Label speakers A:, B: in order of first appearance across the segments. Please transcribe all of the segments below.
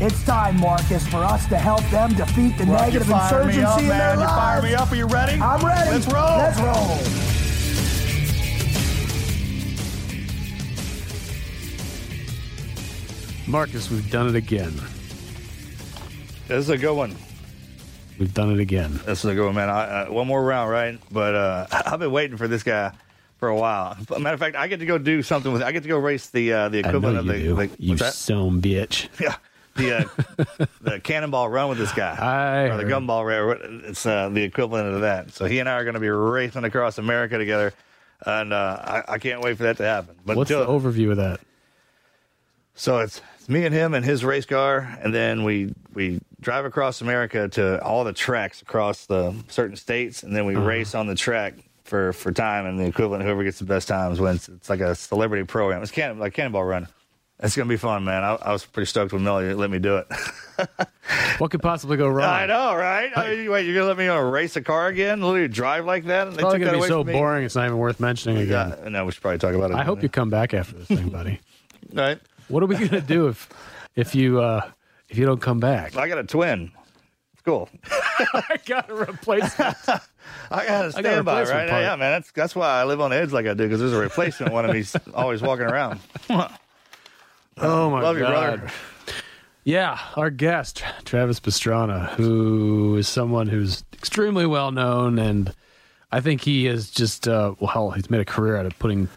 A: It's time, Marcus, for us to help them defeat the
B: Well, you
A: negative
B: fire me
A: insurgency
B: up,
A: in their
B: man. You
A: lives.
B: fire me up. Are you ready?
A: I'm ready.
B: Let's roll.
A: Let's roll.
C: Marcus, we've done it again.
D: This is a good one.
C: We've done it again.
D: This is a good one, man. I, uh, one more round, right? But uh, I've been waiting for this guy for a while. Matter of fact, I get to go do something with. I get to go race the uh, the
C: I know
D: equivalent
C: you
D: of the,
C: do.
D: the
C: you
D: what's
C: some bitch.
D: Yeah, the uh, the cannonball run with this guy,
C: I
D: or the
C: heard.
D: gumball run. It's uh, the equivalent of that. So he and I are going to be racing across America together, and uh, I, I can't wait for that to happen. But
C: What's the overview of that?
D: So it's, it's me and him and his race car, and then we we drive across America to all the tracks across the certain states, and then we race on the track for for time, and the equivalent whoever gets the best times wins. It's like a celebrity program. It's cannon, like cannonball run. It's gonna be fun, man. I, I was pretty stoked when Melody let me do it.
C: What could possibly go wrong?
D: I know, right? I mean, wait, you're gonna let me uh, race a car again? Literally drive like that? And
C: It's probably going to be so boring. It's not even worth mentioning again.
D: Yeah, no, we should probably talk about it.
C: I hope you come back after this thing, buddy.
D: Right?
C: What are we going to do if if you uh if you don't come back?
D: I got a twin. It's cool.
C: I got a replacement.
D: I got a
C: I got a
D: standby, right?
C: part.
D: Yeah, man. That's that's why I live on the edge like I do because there's a replacement one of me's always walking around.
C: Oh my
D: Love you,
C: god.
D: brother.
C: Yeah, our guest, Travis Pastrana, who is someone who's extremely well known, and I think he has just, uh, well, he's made a career out of putting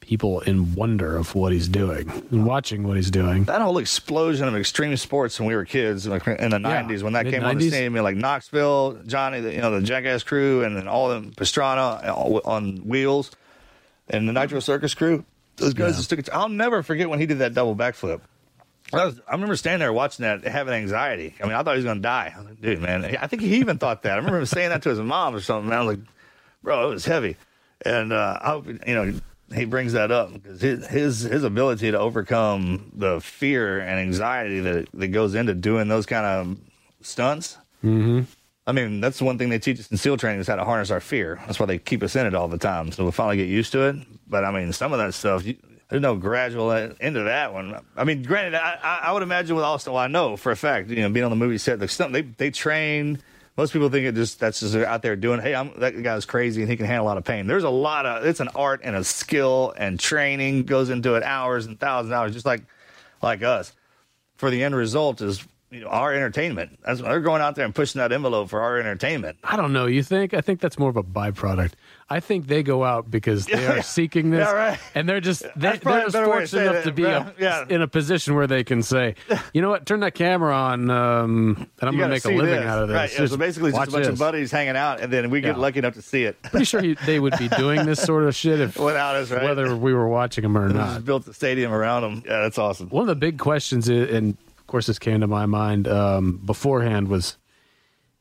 C: people in wonder of what he's doing and watching what he's doing.
D: That whole explosion of extreme sports when we were kids, in the
C: Yeah,
D: '90s, when that came on the scene, like Knoxville, Johnny, the, you know, the Jackass crew, and then all the Pastrana on wheels, and the Nitro Circus crew. Those guys
C: Yeah.
D: took it. I'll never forget when he did that double backflip. I, was, I remember standing there watching that, having anxiety. I mean, I thought he was going to die. Like, dude, man. I think he even thought that. I remember him saying that to his mom or something. Man. I was like, bro, it was heavy. And uh, I hope, you know, he brings that up because his, his his ability to overcome the fear and anxiety that that goes into doing those kind of stunts. Mm-hmm. I mean, that's the one thing they teach us in SEAL training is how to harness our fear. That's why they keep us in it all the time. So we'll finally get used to it. But I mean, some of that stuff, you, there's no gradual into that one. I mean, granted, I, I, would imagine with Austin, well, I know for a fact, you know, being on the movie set, the stunt, they they train. Most people think it just that's just out there doing. Hey, I'm that guy's crazy and he can handle a lot of pain. There's a lot of it's an art and a skill and training goes into it, hours and thousands of hours, just like like us. For the end result is you know, our entertainment. That's they're going out there and pushing that envelope for our entertainment.
C: I don't know. You think? I think that's more of a byproduct. I think they go out because they are seeking this,
D: Yeah, right.
C: and they're just they, they're just
D: better way to
C: fortunate enough
D: that,
C: to be
D: bro.
C: a, in a position where they can say, you know what, turn that camera on, um, and I'm going to make a living
D: this.
C: out of this.
D: Right. Yeah, so basically, just a bunch
C: this.
D: of buddies hanging out, and then we get lucky enough to see it
C: Pretty sure you, they would be doing this sort of shit if
D: without us, right?
C: whether we were watching them or not.
D: just built the stadium around them. Yeah, that's awesome.
C: One of the big questions, i- and course, this came to my mind um, beforehand, was,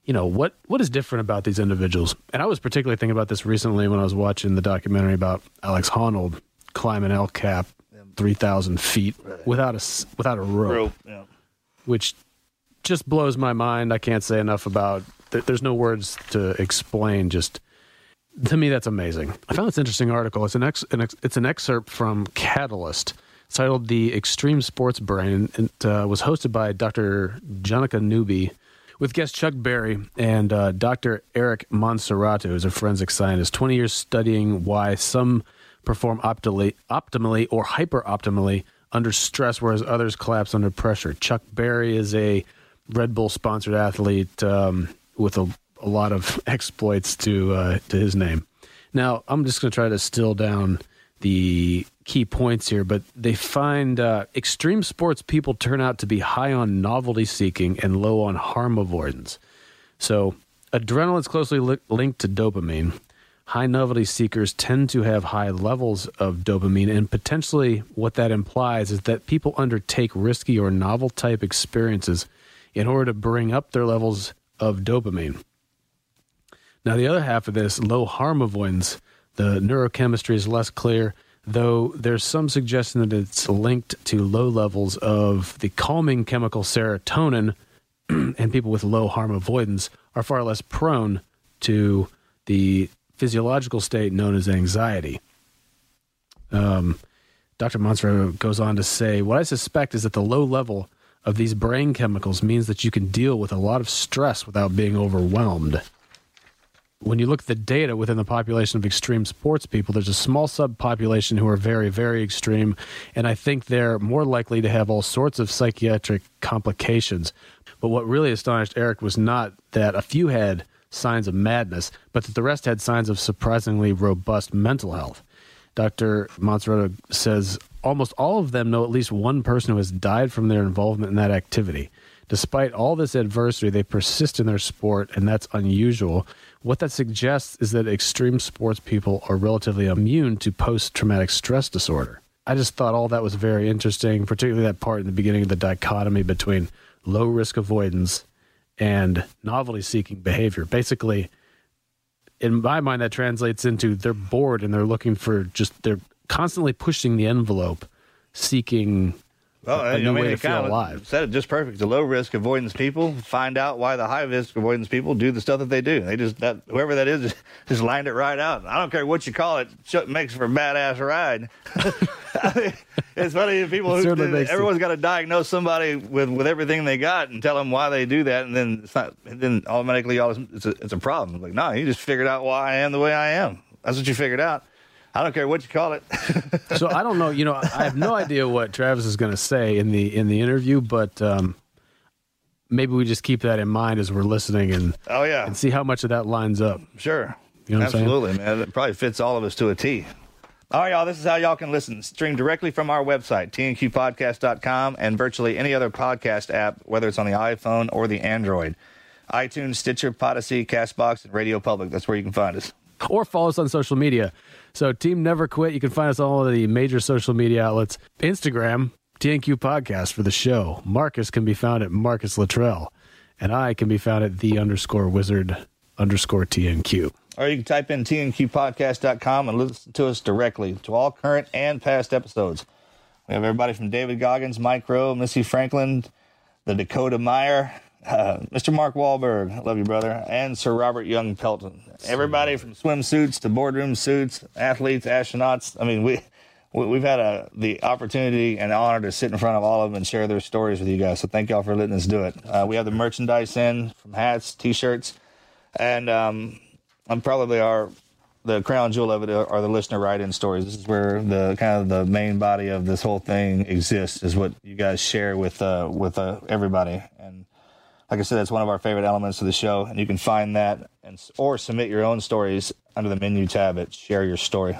C: you know, what what is different about these individuals? And I was particularly thinking about this recently when I was watching the documentary about Alex Honnold climbing El Cap, three thousand feet without a without a rope,
D: Rope. Yeah.
C: which just blows my mind. I can't say enough about. There, there's no words to explain. Just to me, that's amazing. I found this interesting article. It's an, ex, an ex, it's an excerpt from Catalyst titled "The Extreme Sports Brain." It uh, was hosted by Dr. Jonica Newby with guest Chuck Berry and uh, Dr. Eric Monasterio, who's a forensic scientist. Twenty years studying why some perform optimally, optimally or hyper optimally under stress, whereas others collapse under pressure. Chuck Berry is a Red Bull sponsored athlete um, with a a lot of exploits to uh, to his name. Now, I'm just going to try to still down the key points here, but they find uh, extreme sports people turn out to be high on novelty seeking and low on harm avoidance. So, adrenaline is closely li- linked to dopamine. High novelty seekers tend to have high levels of dopamine, and potentially what that implies is that people undertake risky or novel type experiences in order to bring up their levels of dopamine. Now, the other half of this, low harm avoidance, the neurochemistry is less clear, though there's some suggestion that it's linked to low levels of the calming chemical serotonin, and people with low harm avoidance are far less prone to the physiological state known as anxiety. Um, Dr. Monstro goes on to say, What I suspect is that the low level of these brain chemicals means that you can deal with a lot of stress without being overwhelmed. When you look at the data within the population of extreme sports people, there's a small subpopulation who are very, very extreme, and I think they're more likely to have all sorts of psychiatric complications. But what really astonished Eric was not that a few had signs of madness, but that the rest had signs of surprisingly robust mental health. Dr. Monasterio says almost all of them know at least one person who has died from their involvement in that activity. Despite all this adversity, they persist in their sport, and that's unusual. What that suggests is that extreme sports people are relatively immune to post traumatic stress disorder. I just thought all that was very interesting, particularly that part in the beginning of the dichotomy between low risk avoidance and novelty seeking behavior. Basically, in my mind, that translates into they're bored and they're looking for just, they're constantly pushing the envelope, seeking
D: Well,
C: a
D: I
C: new
D: mean,
C: way to feel alive.
D: Said it just perfect. The low risk avoidance people find out why the high risk avoidance people do the stuff that they do. They just that whoever that is just lined it right out. I don't care what you call it. It makes for a badass ride. I mean, it's funny people
C: It
D: who everyone's got to diagnose somebody with with everything they got and tell them why they do that, and then it's not. Then automatically, all it's a, it's a problem. Like, no, you just figured out why I am the way I am. That's what you figured out. I don't care what you call it.
C: so I don't know. You know, I have no idea what Travis is going to say in the in the interview, but um, maybe we just keep that in mind as we're listening and
D: oh yeah,
C: and see how much of that lines up.
D: Sure.
C: You know what I'm?
D: Absolutely, man. It probably fits all of us to a T. All right, y'all. This is how y'all can listen. Stream directly from our website, tnqpodcast.com, and virtually any other podcast app, whether it's on the iPhone or the Android. iTunes, Stitcher, Podyssey, Castbox, and Radio Public. That's where you can find us.
C: Or follow us on social media. So Team Never Quit. You can find us on all of the major social media outlets. Instagram, TNQ Podcast for the show. Marcus can be found at Marcus Luttrell. And I can be found at the underscore wizard underscore TNQ.
D: Or you can type in tnqpodcast.com and listen to us directly to all current and past episodes. We have everybody from David Goggins, Mike Rowe, Missy Franklin, the Dakota Meyer, uh, Mr. Mark Wahlberg, I love you, brother, and Sir Robert Young Pelton. Everybody from swimsuits to boardroom suits, athletes, astronauts. I mean, we. we- We've had a, the opportunity and honor to sit in front of all of them and share their stories with you guys. So thank y'all for letting us do it. Uh, we have the merchandise in from hats, t-shirts, and um, I'm probably our the crown jewel of it are the listener write-in stories. This is where the kind of the main body of this whole thing exists. Is what you guys share with uh, with uh, everybody. And like I said, that's one of our favorite elements of the show. And you can find that and or submit your own stories under the menu tab at Share Your Story.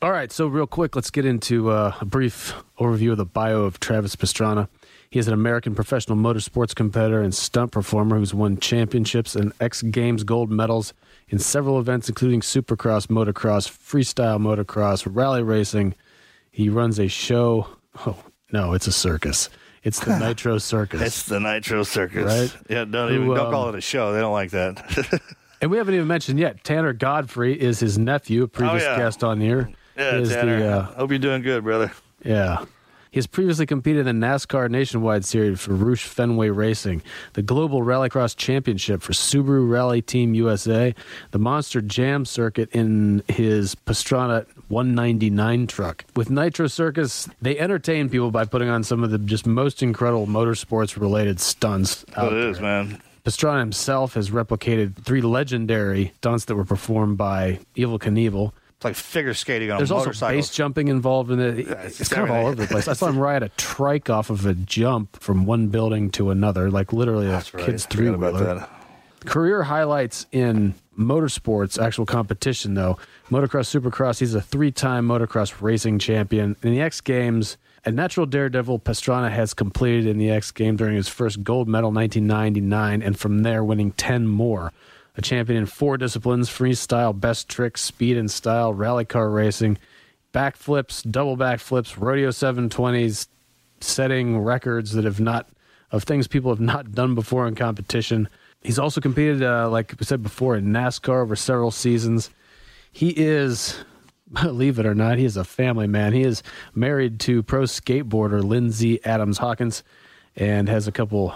C: All right, so real quick, let's get into uh, a brief overview of the bio of Travis Pastrana. He is an American professional motorsports competitor and stunt performer who's won championships and X Games gold medals in several events, including supercross, motocross, freestyle motocross, rally racing. He runs a show. Oh, no, it's a circus. It's the Nitro Circus.
D: It's the Nitro Circus,
C: Right?
D: Yeah, don't
C: Who,
D: even don't
C: um,
D: call it a show. They don't like that.
C: And we haven't even mentioned yet, Tanner Godfrey is his nephew, a previous
D: yeah.
C: guest on here.
D: yeah,
C: Is
D: Tanner.
C: the, uh,
D: Hope you're doing good, brother.
C: Yeah. He has previously competed in the NASCAR Nationwide Series for Roush Fenway Racing, the Global Rallycross Championship for Subaru Rally Team USA, the Monster Jam Circuit in his Pastrana 199 truck. With Nitro Circus, they entertain people by putting on some of the just most incredible motorsports related stunts. Out
D: it is,
C: there.
D: man.
C: Pastrana himself has replicated three legendary stunts that were performed by Evel Knievel.
D: It's like figure skating on
C: There's
D: a
C: also
D: motorcycle.
C: base jumping involved in it.
D: it's
C: It's, kind of all over the place. I saw him ride a trike off of a jump from one building to another, like literally a
D: That's right.
C: kid's
D: Forgot
C: three wheeler. Career highlights in motorsports, actual competition though. Motocross, Supercross. He's a three-time motocross racing champion. In the X Games, a natural daredevil Pastrana has completed in the X Games during his first gold medal, 1999, and from there winning 10 more. A champion in four disciplines: freestyle, best tricks, speed and style, rally car racing, backflips, double backflips, rodeo 720s, setting records that have not of things people have not done before in competition. He's also competed, uh, like we said before, in NASCAR over several seasons. He is, believe it or not, he is a family man. He is married to pro skateboarder Lindsay Adams Hawkins and has a couple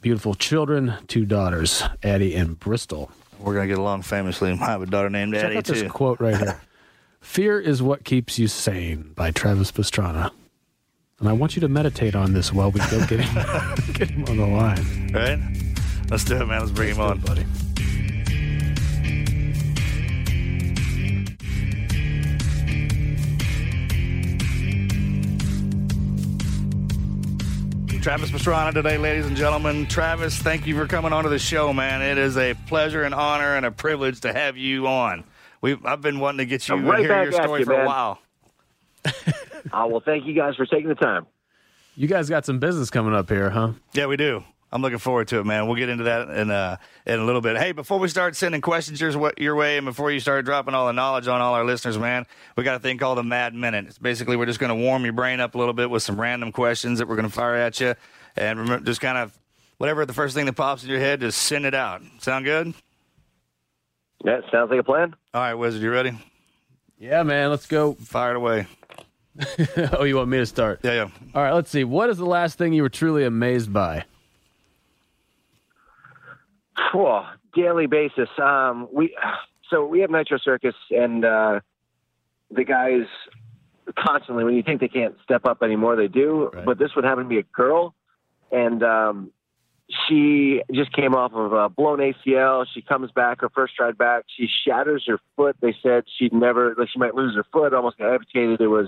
C: beautiful children, two daughters, Addie and Bristol.
D: We're gonna get along famously. I have a daughter named
C: Check
D: Addie
C: out this quote right here. Fear is what keeps you sane by Travis Pastrana. And I want you to meditate on this while we go get him, get him on the line.
D: Right? Let's do it, man. Let's bring him on,
C: buddy.
D: Travis Pastrana today, ladies and gentlemen. Travis, thank you for coming onto the show, man. It is a pleasure and honor and a privilege to have you on. We've, I've been wanting to get you
E: I'm
D: to
E: right
D: hear your story
E: you,
D: for a while.
E: Uh, I will thank you guys for taking the time.
C: You guys got some business coming up here, huh?
D: Yeah, we do. I'm looking forward to it, man. We'll get into that in uh, in a little bit. Hey, before we start sending questions your, your way, and before you start dropping all the knowledge on all our listeners, man, we got a thing called the Mad Minute. It's basically we're just going to warm your brain up a little bit with some random questions that we're going to fire at you, and remember, just kind of whatever the first thing that pops in your head, just send it out. Sound good?
E: That sounds like a plan.
D: All right, Wizard, you ready?
C: Yeah, man. Let's go.
D: Fire it away.
C: oh, you want me to start?
D: Yeah, yeah.
C: All right. Let's see. What is the last thing you were truly amazed by?
E: Whew, daily basis. Um, we so we have Nitro Circus, and uh, the guys constantly, when you think they can't step up anymore, they do.
C: Right.
E: But this would happen to be a girl, and um, she just came off of a blown ACL. She comes back, her first ride back, she shatters her foot. They said she'd never, like she might lose her foot, almost got amputated. It was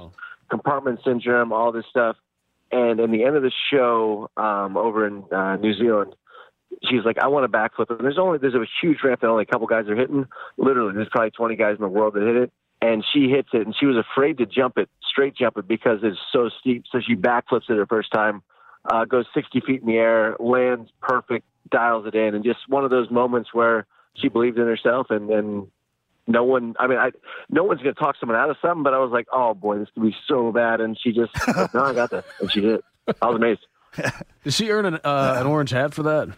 E: compartment syndrome, all this stuff. And in the end of the show, um, over in uh, New Zealand, she's like, I want to backflip. And there's only there's a huge ramp that only a couple guys are hitting. Literally, there's probably 20 guys in the world that hit it. And she hits it, and she was afraid to jump it, straight jump it, because it's so steep. So she backflips it her first time, uh, goes 60 feet in the air, lands perfect, dials it in, and just one of those moments where she believed in herself, and and no one, I mean, I no one's gonna talk someone out of something, but I was like, oh boy, this could be so bad, and she just, no, I got this, and she did. I was amazed.
C: Did she earn an, uh, an orange hat for that?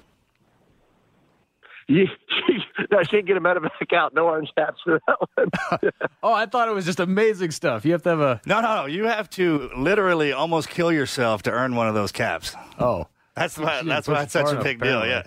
E: Yeah, she, no, she didn't get a medevac out. No orange hats for that one.
C: Oh, I thought it was just amazing stuff. You have to have a.
D: No, no, no. You have to literally almost kill yourself to earn one of those caps.
C: Oh,
D: That's why. That's why it's such a big deal. Yeah.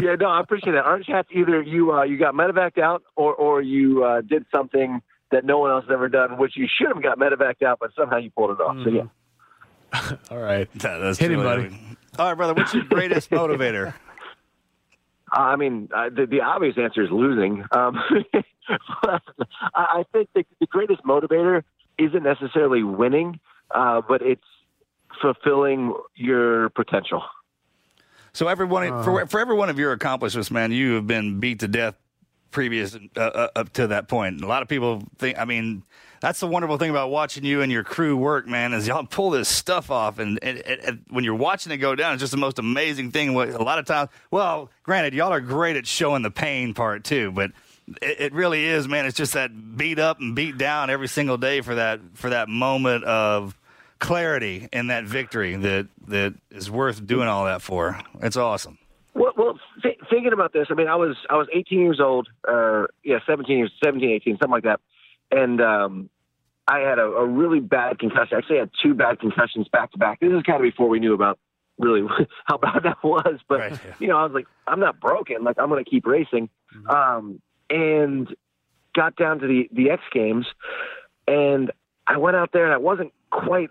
E: yeah, no, I appreciate that. Orange hats either you uh, you got medevaced out or or you uh, did something that no one else has ever done, which you should have got medevaced out, but somehow you pulled it off. So yeah.
C: all right.
D: That- that's
C: Hit him, buddy.
D: All right, brother. What's your greatest motivator?
E: I mean, uh, the, the obvious answer is losing. Um, I think the, the greatest motivator isn't necessarily winning, uh, but it's fulfilling your potential.
D: So every one
C: Uh-huh.
D: for for every one of your accomplishments, man, you have been beat to death previous uh, uh, up to that point. A lot of people think. I mean, that's the wonderful thing about watching you and your crew work, man. Is y'all pull this stuff off, and, and, and, when you're watching it go down, it's just the most amazing thing. A lot of times, well, granted, y'all are great at showing the pain part too, but. It, it really is, man. It's just that beat up and beat down every single day for that for that moment of clarity and that victory that that is worth doing all that for. It's awesome.
E: Well, well th- thinking about this, I mean, I was I was 18 years old, or yeah, 17 years, 17, 18, something like that, and um, I had a, a really bad concussion. I Actually, I had two bad concussions back to back. This is kind of before we knew about really how bad that was. But
D: Right, yeah.
E: you know, I was like, I'm not broken. Like I'm going to keep racing, um, and got down to the the X Games, and I went out there and I wasn't quite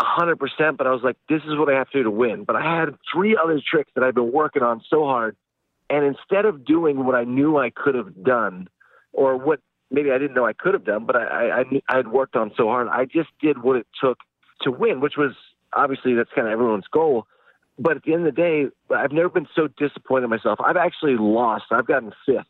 E: hundred percent, but I was like, this is what I have to do to win. But I had three other tricks that I've been working on so hard, and instead of doing what I knew I could have done, or what maybe I didn't know I could have done, but I I, I knew- I had worked on so hard, I just did what it took to win, which was obviously that's kind of everyone's goal. but at the end of the day, I've never been so disappointed in myself. I've actually lost. I've gotten fifth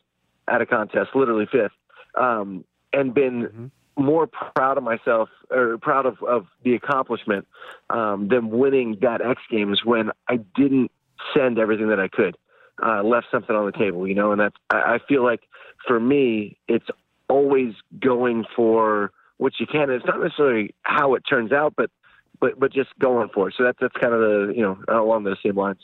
E: at a contest, literally fifth, um, and been more proud of myself or proud of, of the accomplishment um, than winning that X Games when I didn't send everything that I could, uh, left something on the table, you know. And that's I, I feel like for me, it's always going for what you can. And It's not necessarily how it turns out, but but but just going for it. So that's that's kind of the you know along those same lines.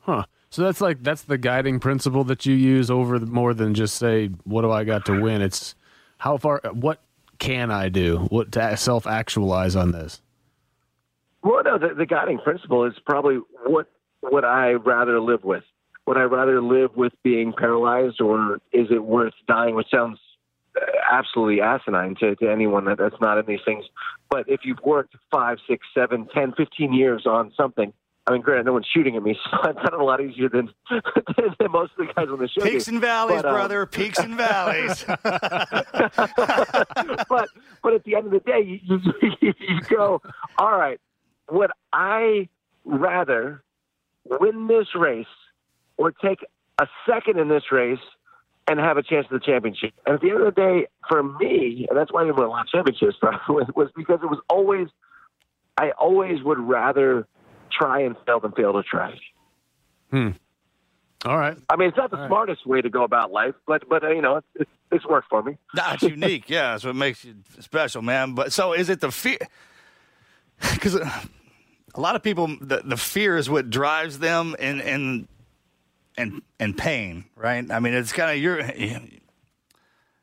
C: Huh. So that's like that's the guiding principle that you use over the, more than just say what do I got to win. It's how far what can I do? What to self actualize on this?
E: Well, no, the, the guiding principle is probably what would I rather live with? Would I rather live with being paralyzed, or is it worth dying? Which sounds absolutely asinine to, to anyone that, that's not in these things. But if you've worked five, six, seven, ten, fifteen years on something, I mean, granted, no one's shooting at me, so I've done it a lot easier than, than most of the guys on the show.
D: Peaks
E: do.
D: and valleys,
E: But, um,
D: brother. Peaks and valleys.
E: but but at the end of the day, you, you, you go, all right, would I rather win this race or take a second in this race and have a chance at the championship? And at the end of the day, for me, and that's why I didn't win a lot of championships, was, was because it was always, I always would rather try and fail than fail to try. Hmm.
C: All right.
E: I mean, it's not the smartest way to go about life, but but uh, you know, it's, it's worked for me.
D: Nah, unique. Yeah, that's what makes you special, man. But so is it the fear? Because a lot of people, the, the fear is what drives them and in and and pain, right? I mean, it's kind of your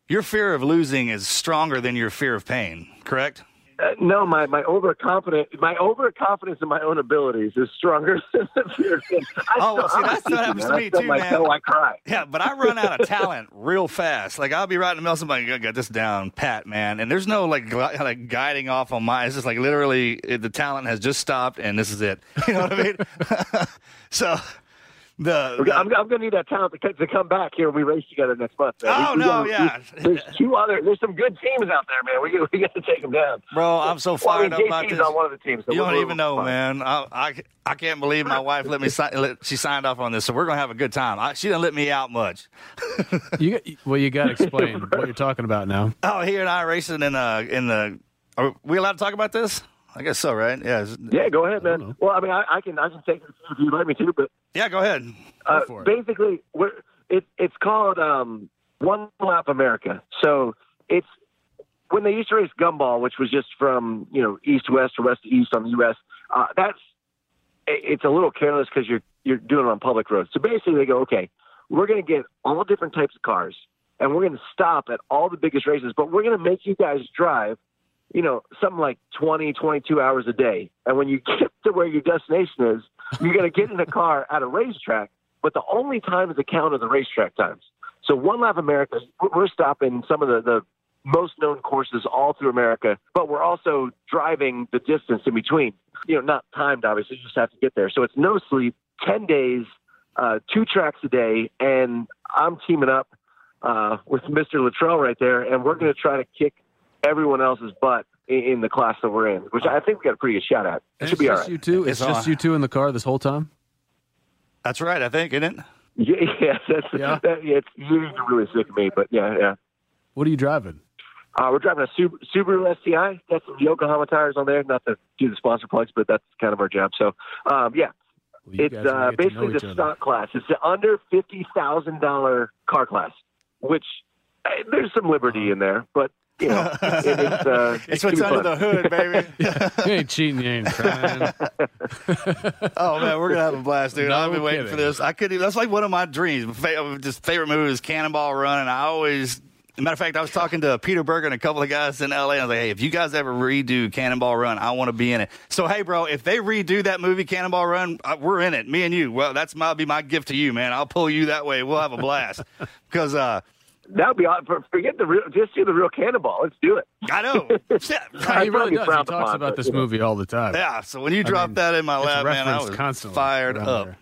D: your fear of losing is stronger than your fear of pain, correct?
E: Uh, no, my my overconfident my overconfidence in my own abilities is stronger than the fear. I
D: Oh,
E: still-
D: see, that's what happens to me too, man.
E: toe, I cry.
D: Yeah, but I run out of talent real fast. Like I'll be writing a of somebody, I got this down, pat, man, and there's no like gui- like guiding off on my. It's just like literally it, the talent has just stopped, and this is it. You know what I mean? so the,
E: Okay, I'm, I'm going to need that talent to, to come back here. when We race together next month. man.
D: Oh,
E: We- we
D: no,
E: gotta-
D: yeah.
E: we- There's two other. There's some good teams out there, man. We we got to take them down.
D: bro, I'm so
E: Well, I mean,
D: fired up about this.
E: on one of the teams. so
D: You don't even know,
E: we're
D: man. I, I, I can't believe my wife let me sign. Let, she signed off on this, so we're gonna have a good time. I, she didn't let me out much.
C: You well, you got to explain what you're talking about now.
D: Oh, he and I racing in the in the. Are we allowed to talk about this? I guess so, right? Yeah.
E: Yeah, go ahead, man. Well, I mean, I, I can I can take it if you'd like me to, but
D: Yeah, go ahead.
E: uh,
C: for it.
E: basically, we're, it, it's called um, One Lap America. So it's when they used to race gumball, which was just from you know east to west or west to east on the U.S. Uh, that's it- it's a little careless because you're you're doing it on public roads. So basically, they go, okay, we're going to get all different types of cars, and we're going to stop at all the biggest races, but we're going to make you guys drive. You know, something like 20, 22 hours a day. And when you get to where your destination is, you're going to get in a car at a racetrack, but the only time is the count of the racetrack times. So one lap America, we're stopping some of the, the most known courses all through America, but we're also driving the distance in between. You know, not timed, obviously, you just have to get there. So it's no sleep, 10 days, uh, two tracks a day, and I'm teaming up uh, with Mr. Luttrell right there, and we're going to try to kick everyone else's butt in, in the class that we're in, which I think we got a pretty good shot at. It should be all
C: just
E: right.
C: you two. It's,
D: It's
C: just
D: all-
C: you two in the car this whole time.
D: That's right. I think, isn't it?
E: Yeah, yeah, that's,
C: Yeah.
E: That, yeah, it's you're really sick of me, but yeah, yeah.
C: What are you driving?
E: Uh, we're driving a Subaru, Subaru STI. Got some Yokohama tires on there. Not to do the sponsor plugs, but that's kind of our job. So, um, yeah,
C: Well,
E: it's
C: guys are gonna
E: uh, basically the
C: other.
E: stock class. It's the under fifty thousand dollar car class, which uh, there's some liberty in there, but you know, it, it's uh,
D: It's
E: gonna
D: what's under
E: fun.
D: the hood, baby.
C: You ain't cheating. You ain't trying.
D: oh man, we're gonna have a blast, dude.
C: No
D: I've been waiting for this. I could. That's like one of my dreams. Fa- Just favorite movie is Cannonball Run, and I always. Matter of fact, I was talking to Peter Berg and a couple of guys in LA. And I was like, "Hey, if you guys ever redo Cannonball Run, I want to be in it." So, hey, bro, if they redo that movie Cannonball Run, uh, we're in it. Me and you. Well, that's my be my gift to you, man. I'll pull you that way. We'll have a blast. Because uh,
E: That would be aw- for- forget the real. Just do the real cannonball. Let's do it.
D: I know. Shit.
C: he really does. He talks
E: upon,
C: about this
E: you
C: movie all the time.
D: Yeah. So when you drop
C: mean,
D: that in my
C: It's
D: lap, man, I was
C: constantly
D: fired up.
C: there.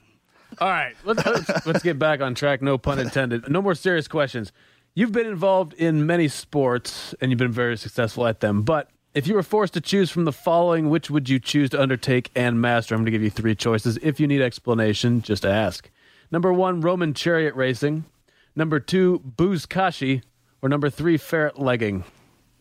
C: All right, let's, let's let's get back on track. No pun intended. No more serious questions. You've been involved in many sports and you've been very successful at them. But If you were forced to choose from the following, which would you choose to undertake and master? I'm going to give you three choices. If you need explanation, just ask. Number one, Roman chariot racing. Number two, buzkashi. Or number three, ferret legging.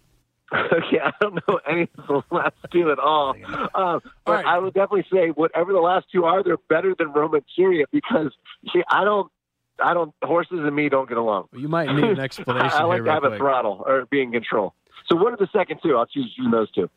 E: okay, I don't know any of the last two at all. Um, but
C: right.
E: I would definitely say whatever the last two are, they're better than Roman chariot because see, I don't, I don't. Horses and me don't get along.
C: You might need an explanation
E: I, I like
C: here
E: to
C: real
E: have a throttle or be in control. So what are the second two? I'll choose between those two.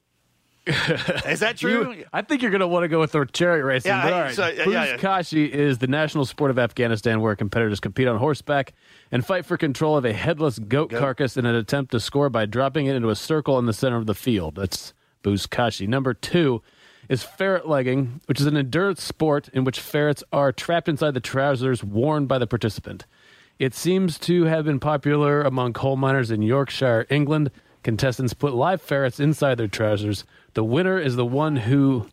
D: Is that true?
C: You- I think you're going to want to go with the chariot racing.
D: Yeah,
C: but all right.
D: so, yeah, yeah, yeah.
C: Buzkashi is the national sport of Afghanistan where competitors compete on horseback and fight for control of a headless goat, carcass in an attempt to score by dropping it into a circle in the center of the field. That's Buzkashi. Number two is ferret legging, which is an endurance sport in which ferrets are trapped inside the trousers worn by the participant. It seems to have been popular among coal miners in Yorkshire, England. Contestants put live ferrets inside their trousers. The winner is the one who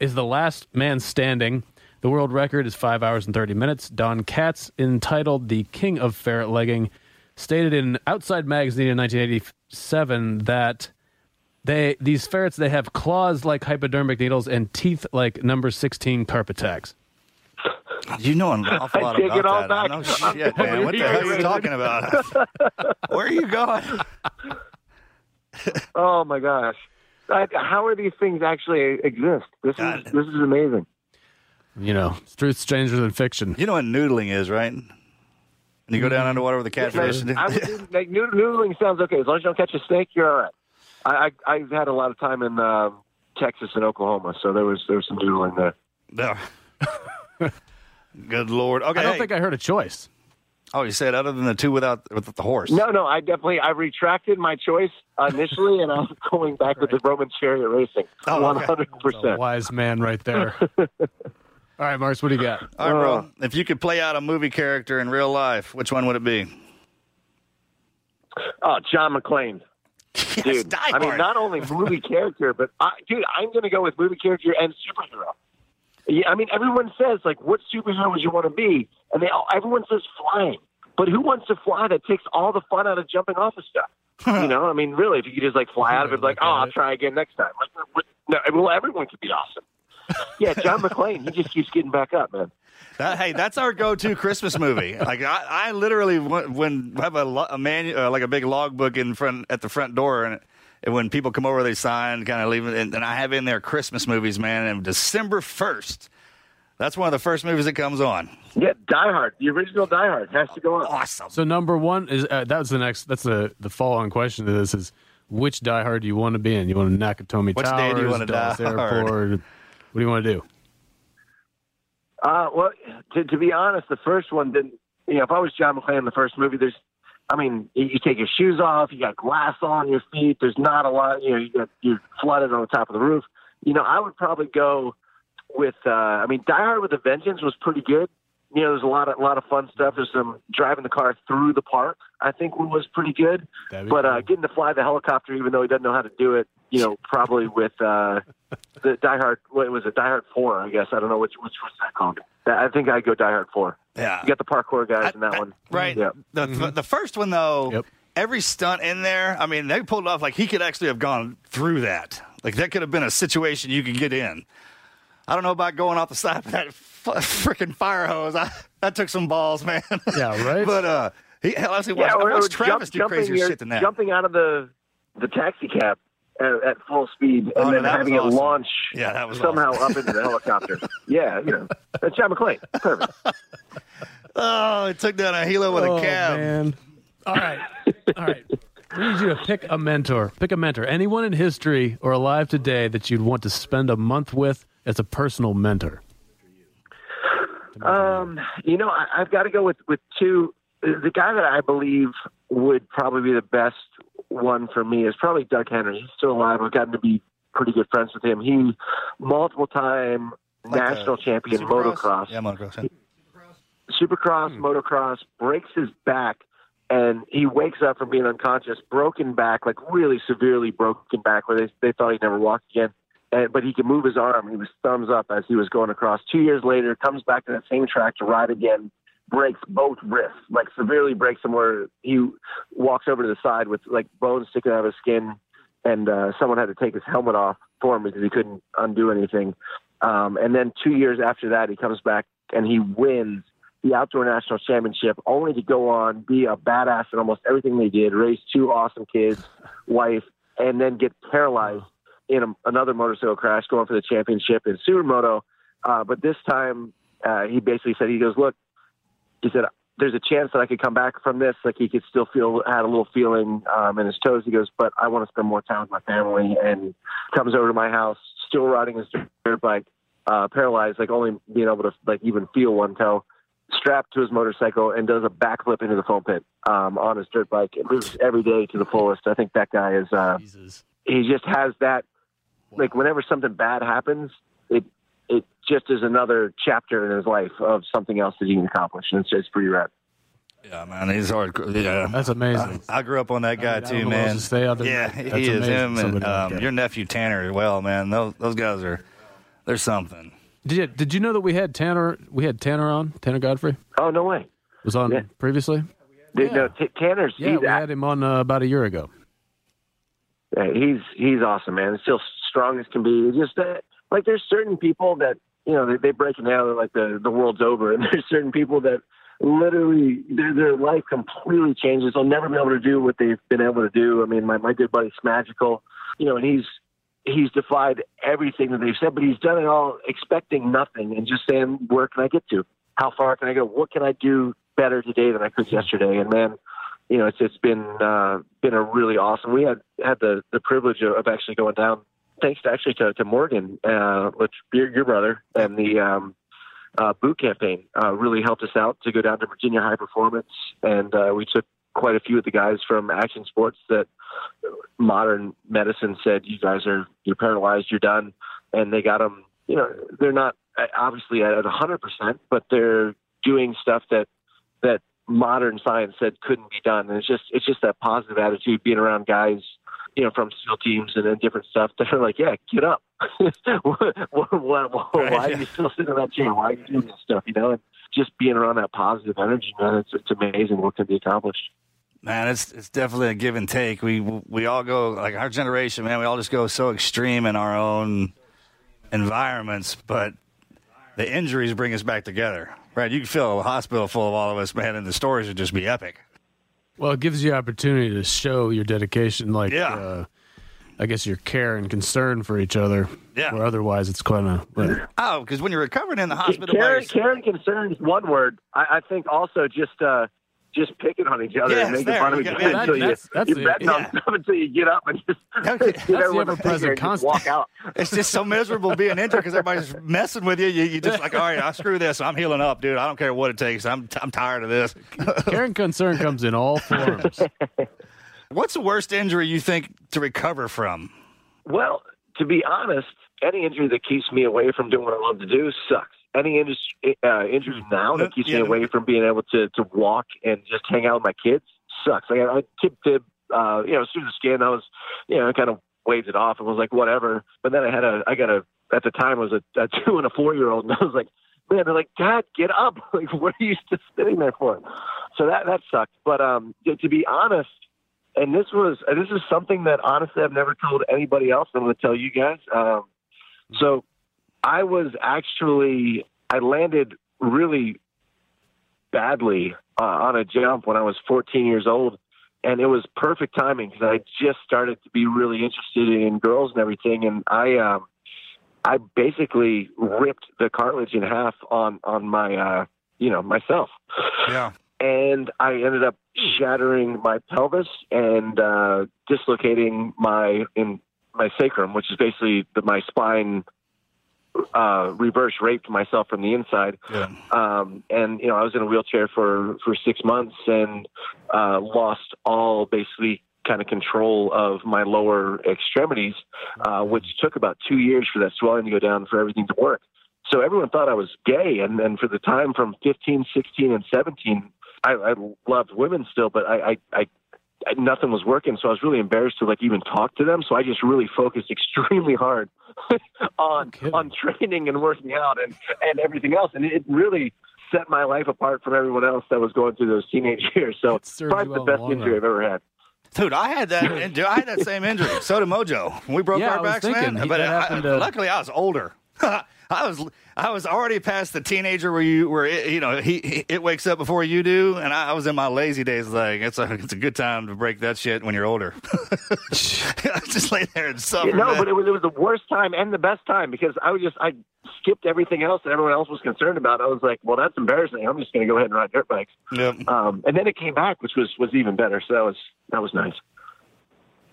C: is the last man standing. The world record is five hours and 30 minutes. Don Katz, entitled The King of Ferret Legging, stated in Outside Magazine in 1987 that they these ferrets they have claws like hypodermic needles and teeth like number 16 carpet tags.
D: You know an awful
E: I
D: lot
E: take
D: about
E: it all
D: that.
E: back.
D: No shit, man. What the hell are you talking about? Where are you going?
E: Oh my gosh, I, how are these things actually exist? This is this is amazing.
C: You know, truth stranger than fiction.
D: You know what noodling is, right? And you go down underwater with a catfish. and-
E: I would, like noodling sounds okay as long as you don't catch a snake. You're all right. I, I I've had a lot of time in um, Texas and Oklahoma, so there was there was some noodling there.
D: No. Good lord. Okay.
C: I don't
D: hey.
C: think I heard a choice.
D: Oh, you said other than the two without with the horse.
E: No, no, I definitely I retracted my choice initially, and I'm going back with the Roman chariot racing,
D: Oh,
E: one hundred percent.
C: wise man right there. All right, Mars, what do you got?
D: All right, bro. Uh, if you could play out a movie character in real life, which one would it be?
E: Oh, John McClane.
D: Yes,
E: dude.
D: Die
E: I mean, not only movie character, but I, dude, I'm going to go with movie character and superhero. Yeah, I mean, everyone says like, what superhero would you want to be? And they all, everyone says flying, but who wants to fly? That takes all the fun out of jumping off of stuff. you know, I mean, really, if you could just like fly out of it, like, oh, I'll try again next time. Like, what, no, well, everyone could be awesome. Yeah, John McClane, he just keeps getting back up, man.
D: That, hey, that's our go-to Christmas movie. Like I, I literally when, when have a, a manu- uh, like a big logbook in front at the front door, and, and when people come over, they sign, kind of leave it, and, and I have in there Christmas movies, man. And December first, that's one of the first movies that comes on.
E: Yeah, Die Hard, the original Die Hard has to go on.
D: Awesome.
C: So number one is uh, that was the next. That's the the follow-on question to this is which Die Hard do you want to be in? You want to Nakatomi
D: Which
C: Towers,
D: day do you wanna
C: Dallas
D: die hard?
C: Airport? What do you want to do?
E: Uh, well, to, to be honest, the first one didn't. You know, if I was John McClane in the first movie, there's, I mean, you, you take your shoes off, you got glass on your feet. There's not a lot. You know, you got you're flooded on the top of the roof. You know, I would probably go with. Uh, I mean, Die Hard with a Vengeance was pretty good. You know, there's a lot of a lot of fun stuff. There's some driving the car through the park. I think was pretty good.
C: That'd be
E: But uh, getting to fly the helicopter, even though he doesn't know how to do it, you know, probably with uh, the Die Hard. What was it? Die Hard Four, I guess. I don't know which which was that called. I think I'd go Die Hard Four.
D: Yeah.
E: You got the parkour guys in that
D: I-
E: one,
D: right?
E: Yeah.
D: The the first one though,
C: Yep.
D: every stunt in there. I mean, they pulled off like he could actually have gone through that. Like that could have been a situation you could get in. I don't know about going off the side of that freaking fire hose. I, that took some balls, man.
C: Yeah, right?
D: but uh, he hell, I watched,
E: Yeah,
D: I
E: or, or
D: watched Travis
E: jump,
D: do crazier
E: jumping,
D: shit than that.
E: jumping out of the the taxi cab at, at full speed
D: Oh,
E: and
D: no,
E: then
D: that
E: having
D: was
E: it
D: awesome.
E: launch
D: Yeah, that was
E: somehow
D: awesome.
E: up into the helicopter. yeah, you know, that's John McClane. Perfect.
D: Oh, it took down a helo with
C: oh,
D: a cab.
C: man. All right, all right. We need you to pick a mentor. Pick a mentor. Anyone in history or alive today that you'd want to spend a month with as a personal mentor.
E: Um, you know, I, I've got to go with with two. The guy that I believe would probably be the best one for me is probably Doug Henry. He's still alive. I've gotten to be pretty good friends with him. He multiple time
D: Like
E: national champion
D: Supercross?
E: motocross.
D: Yeah, motocross. yeah.
E: Supercross,
D: Hmm.
E: motocross, breaks his back, and he wakes up from being unconscious, broken back, like really severely broken back, where they they thought he'd never walk again. And, but he could move his arm. He was thumbs up as he was going across. Two years later, comes back to that same track to ride again, breaks both wrists, like severely breaks them where he walks over to the side with like bones sticking out of his skin. and uh, someone had to take his helmet off for him because he couldn't undo anything. Um, and then two years after that, he comes back and he wins the outdoor national championship, only to go on be a badass in almost everything they did, raise two awesome kids, wife, and then get paralyzed in a, another motorcycle crash going for the championship in supermoto. Uh, but this time, uh, he basically said, he goes, look, he said, there's a chance that I could come back from this. Like he could still feel, had a little feeling um, in his toes. He goes, but I want to spend more time with my family and comes over to my house, still riding his dirt bike, uh, paralyzed, like only being able to like even feel one toe strapped to his motorcycle and does a backflip into the foam pit um, on his dirt bike. It lives every day to the fullest. I think that guy is. Uh, he just has that. Like whenever something bad happens, it it just is another chapter in his life of something else that he can accomplish, and it's just pretty rad.
D: Yeah, man, he's hard. Yeah,
C: That's amazing.
D: I grew up on that guy
C: I don't
D: too,
C: know what else
D: man.
C: to say other than
D: yeah,
C: that.
D: he
C: That's
D: is
C: amazing,
D: him, and
C: somebody like
D: um, your nephew Tanner as well, man. Those those guys are they're something.
C: Did you, did you know that we had Tanner? We had Tanner on Tanner Godfrey
E: Oh no way!
C: was on
E: Yeah.
C: previously.
E: Dude, No, T- Tanner's
C: Yeah, we
E: at-
C: had him on uh, about a year ago.
E: Yeah, he's he's awesome, man. He's still strong as can be. It's just that, like, there's certain people that you know they, they break it down like the the world's over, and there's certain people that literally their their life completely changes. They'll never be able to do what they've been able to do. I mean, my my good buddy's magical, you know, and he's he's defied everything that they've said, but he's done it all expecting nothing and just saying, where can I get to? How far can I go? What can I do better today than I could yesterday? And man, you know, it's it's been uh, been a really awesome. We had had the the privilege of, of actually going down, thanks to actually to, to Morgan, uh, which your, your brother, and the um, uh, boot campaign uh, really helped us out to go down to Virginia High Performance, and uh, we took quite a few of the guys from Action Sports that modern medicine said you guys are you're paralyzed, you're done, and they got them. You know, they're not uh, obviously at a hundred percent, but they're doing stuff that that modern science said couldn't be done. And it's just it's just that positive attitude being around guys, you know, from SEAL teams and then different stuff that are like, yeah, get up. what, what, what, why are you still sitting in that chair? Why are you doing this stuff? You know, and just being around that positive energy, man, it's it's amazing what can be accomplished.
D: Man, it's it's definitely a give and take. We we all go like our generation, man. We all just go so extreme in our own environments, but the injuries bring us back together. Right? You can fill a hospital full of all of us, man, and the stories would just be epic.
C: Well, it gives you opportunity to show your dedication, like
D: Yeah.
C: uh, I guess your care and concern for each other.
D: Yeah.
C: Or otherwise it's kind of well,
D: Oh, because when you're recovering in the hospital, by
E: Karen,
D: yourself-
E: Karen concerns one word. I, I think also just uh, just picking on each other
D: Yes,
E: and making
D: there,
E: fun of each other
D: yeah,
E: until
C: that-
E: you,
C: that's- that's
E: you're
C: the-
E: betting on
D: yeah.
E: stuff until you get up and just
D: That's
E: get
D: the
E: everyone
C: ever-present
E: and
C: constant.
E: walk out.
D: It's just so miserable being injured because everybody's messing with you. You, you just like, all right, I screw this. I'm healing up, dude. I don't care what it takes. I'm I'm tired of this.
C: care and concern comes in all forms.
D: What's the worst injury you think to recover from?
E: Well, to be honest, any injury that keeps me away from doing what I love to do sucks. Any industry, uh, injury now that keeps
D: Yeah.
E: me away from being able to, to walk and just hang out with my kids sucks. Like I, I tip tip, uh, you know, through the skin. I was, you know, kind of waved it off and was like, whatever. But then I had a, I got a, at the time was a, a two and a four year old, and I was like, man, they're like, Dad, get up! Like, what are you just sitting there for? So that that sucked. But um, to, be honest, and this was uh, this is something that honestly I've never told anybody else. I'm going to tell you guys. Um, so I was actually I landed really badly uh, on a jump when I was 14 years old, and it was perfect timing because I just started to be really interested in girls and everything, and I um, I basically ripped the cartilage in half on on my uh, you know myself
D: Yeah.
E: and I ended up shattering my pelvis and uh, dislocating my in my sacrum, which is basically the, my spine. Uh, reverse raped myself from the inside,
D: Yeah.
E: um, and you know I was in a wheelchair for for six months and uh, lost all basically kind of control of my lower extremities, uh, which took about two years for that swelling to go down for everything to work. So everyone thought I was gay, and and for the time from 15, 16, and 17, I, I loved women still, but I, I, I nothing was working. So I was really embarrassed to like even talk to them. So I just really focused extremely hard on on training and working out and and everything else, and it really set my life apart from everyone else that was going through those teenage years. So
C: It
E: probably the
C: well the
E: best injury
C: run.
E: I've ever had.
D: Dude, I had that. and I had that same injury. So did Mojo. We broke
C: Yeah,
D: our backs,
C: thinking,
D: man.
C: he-
D: But I,
C: to-
D: luckily, I was older. I was I was already past the teenager where you where it, you know he, he it wakes up before you do, and I, I was in my lazy days. Like it's a it's a good time to break that shit when you're older. I just lay there and suffer.
E: no,
D: man.
E: but it was it was the worst time and the best time because I was just I skipped everything else that everyone else was concerned about. I was like, well, that's embarrassing. I'm just going to go ahead and ride dirt bikes.
D: Yep.
E: Um, and then it came back, which was was even better. So that was that was nice.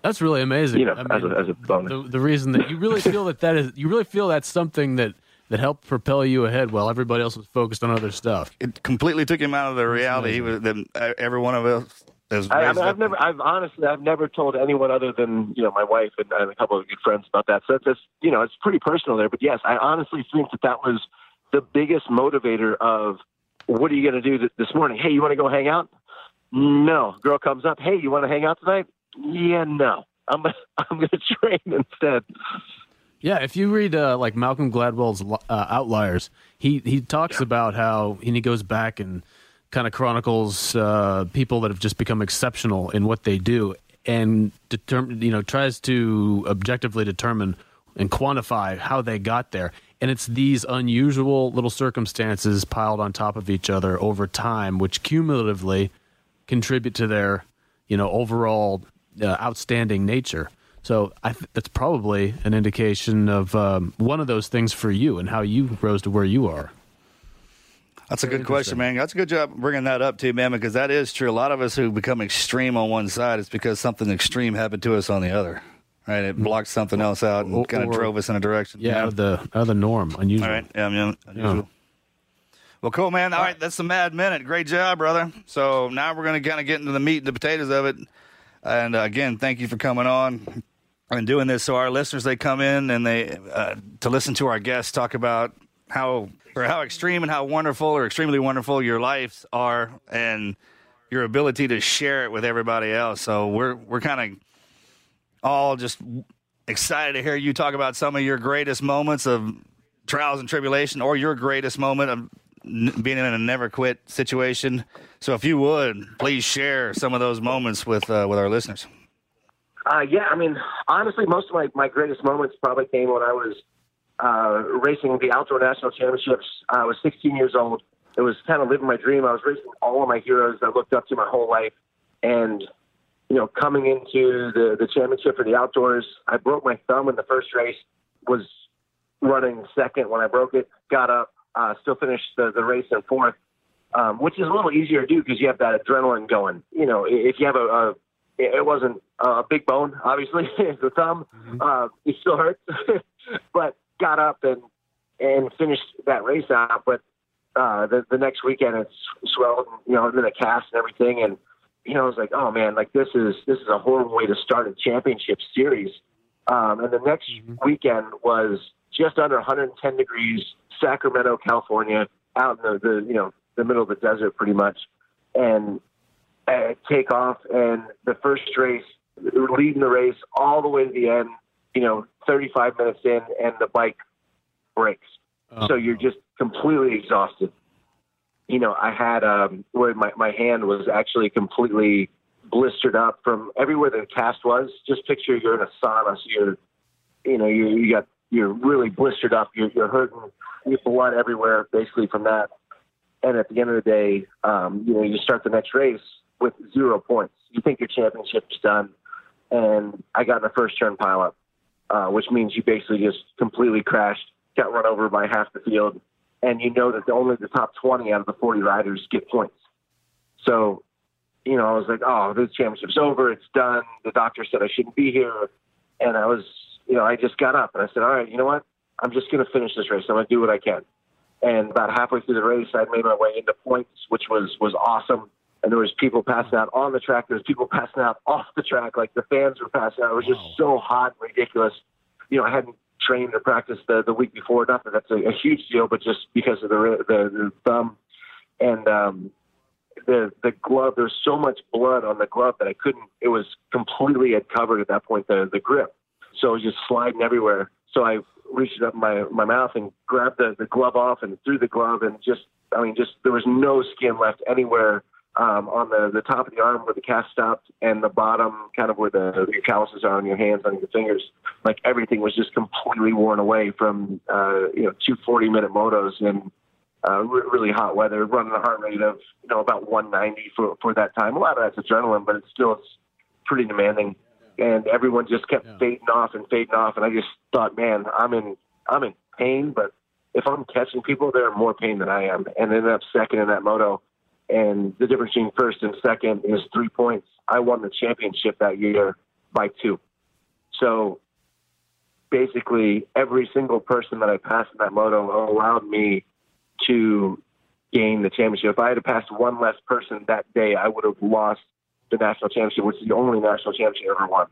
C: That's really amazing.
E: You know,
C: I
E: as a- as a bonus.
C: The, the reason that you really feel that that is, you really feel that's something that that helped propel you ahead while everybody else was focused on other stuff.
D: it completely took him out of the reality he was that uh, every one of us is
E: I, I mean, I've never, I've honestly, I've never told anyone other than you know my wife and, and a couple of good friends about that. So it's just, you know, it's pretty personal there. But yes, I honestly think that that was the biggest motivator of what are you going to do th- this morning? Hey, you want to go hang out? No. Girl comes up. Hey, you want to hang out tonight? Yeah, no. I'm gonna, I'm going to train instead.
C: Yeah, if you read uh, like Malcolm Gladwell's uh, Outliers, he he talks about how and he goes back and kind of chronicles uh, people that have just become exceptional in what they do and determine you know tries to objectively determine and quantify how they got there. And it's these unusual little circumstances piled on top of each other over time, which cumulatively contribute to their you know overall uh, outstanding nature. So I th- that's probably an indication of um, one of those things for you and how you rose to where you are.
D: That's a good question, man. That's a good job bringing that up too, man, because that is true. A lot of us who become extreme on one side, it's because something extreme happened to us on the other. Right? It blocked something else out and
C: Or-
D: kind of drove us in a direction.
C: Yeah, out of the out of the norm, unusual.
D: All right. Yeah, yeah, unusual. Well, cool, man. All right, that's the mad minute. Great job, brother. So now we're going to kind of get into the meat and the potatoes of it. And uh, again, thank you for coming on and doing this. So our listeners, they come in and they uh, to listen to our guests talk about how or how extreme and how wonderful or extremely wonderful your lives are and your ability to share it with everybody else. So we're we're kind of all just excited to hear you talk about some of your greatest moments of trials and tribulation or your greatest moment of n- being in a never quit situation. So if you would, please share some of those moments with uh, with our listeners.
E: Uh, yeah, I mean, honestly, most of my, my greatest moments probably came when I was uh, racing the Outdoor National Championships. I was 16 years old. It was kind of living my dream. I was racing all of my heroes that I looked up to my whole life. And, you know, coming into the, the championship for the outdoors, I broke my thumb in the first race, was running second when I broke it, got up, uh, still finished the, the race in fourth, um, which is a little easier to do because you have that adrenaline going. You know, if you have a, a it wasn't a big bone, obviously, the thumb. Uh, it still hurts, but got up and and finished that race out. But uh, the the next weekend it's swelled, you know, and then a cast and everything. And you know, I was like, oh man, like this is this is a horrible way to start a championship series. Um, and the next weekend was just under 110 degrees, Sacramento, California, out in the, the you know the middle of the desert, pretty much. And uh, take off and the first race, leading the race all the way to the end, you know, 35 minutes in and the bike breaks. So you're just completely exhausted. You know, I had, um, where my, my hand was actually completely blistered up from everywhere the cast was. Just picture you're in a sauna. So you're, you know, you, you got, you're really blistered up. You're, you're hurting. You blood everywhere basically from that. And at the end of the day, um, you know, you start the next race with zero points. You think your championship's done, and I got in a first turn pileup, uh, which means you basically just completely crashed, got run over by half the field, and you know that only the top 20 out of the 40 riders get points. So, you know, I was like, oh, this championship's over. It's done. The doctor said I shouldn't be here. And I was, you know, I just got up and I said, all right, you know what? I'm just going to finish this race. I'm going to do what I can. And about halfway through the race, I made my way into points, which was was awesome. And there was people passing out on the track. There was people passing out off the track. Like the fans were passing out. It was just so hot and ridiculous. You know, I hadn't trained or practiced the, the week before. Not that that's a, a huge deal, but just because of the the, the thumb and um, the the glove. There was so much blood on the glove that I couldn't. It was completely had covered at that point the the grip, so it was just sliding everywhere. So I reached up my my mouth and grabbed the the glove off and threw the glove and just I mean just there was no skin left anywhere um, on the, the top of the arm where the cast stopped and the bottom kind of where the your calluses are on your hands, on your fingers. Like everything was just completely worn away from, uh, you know, two 40 minute motos and uh, re- really hot weather, running a heart rate of, you know, about 190 for, for that time. A lot of that's adrenaline, but it's still it's pretty demanding. And everyone just kept
C: Yeah.
E: fading off and fading off. And I just thought, man, I'm in, I'm in pain, but if I'm catching people, they're in more pain than I am. And ended up second in that moto. And the difference between first and second is three points. I won the championship that year by two. So basically, every single person that I passed in that moto allowed me to gain the championship. If I had passed one less person that day, I would have lost the national championship, which is the only national championship I ever won.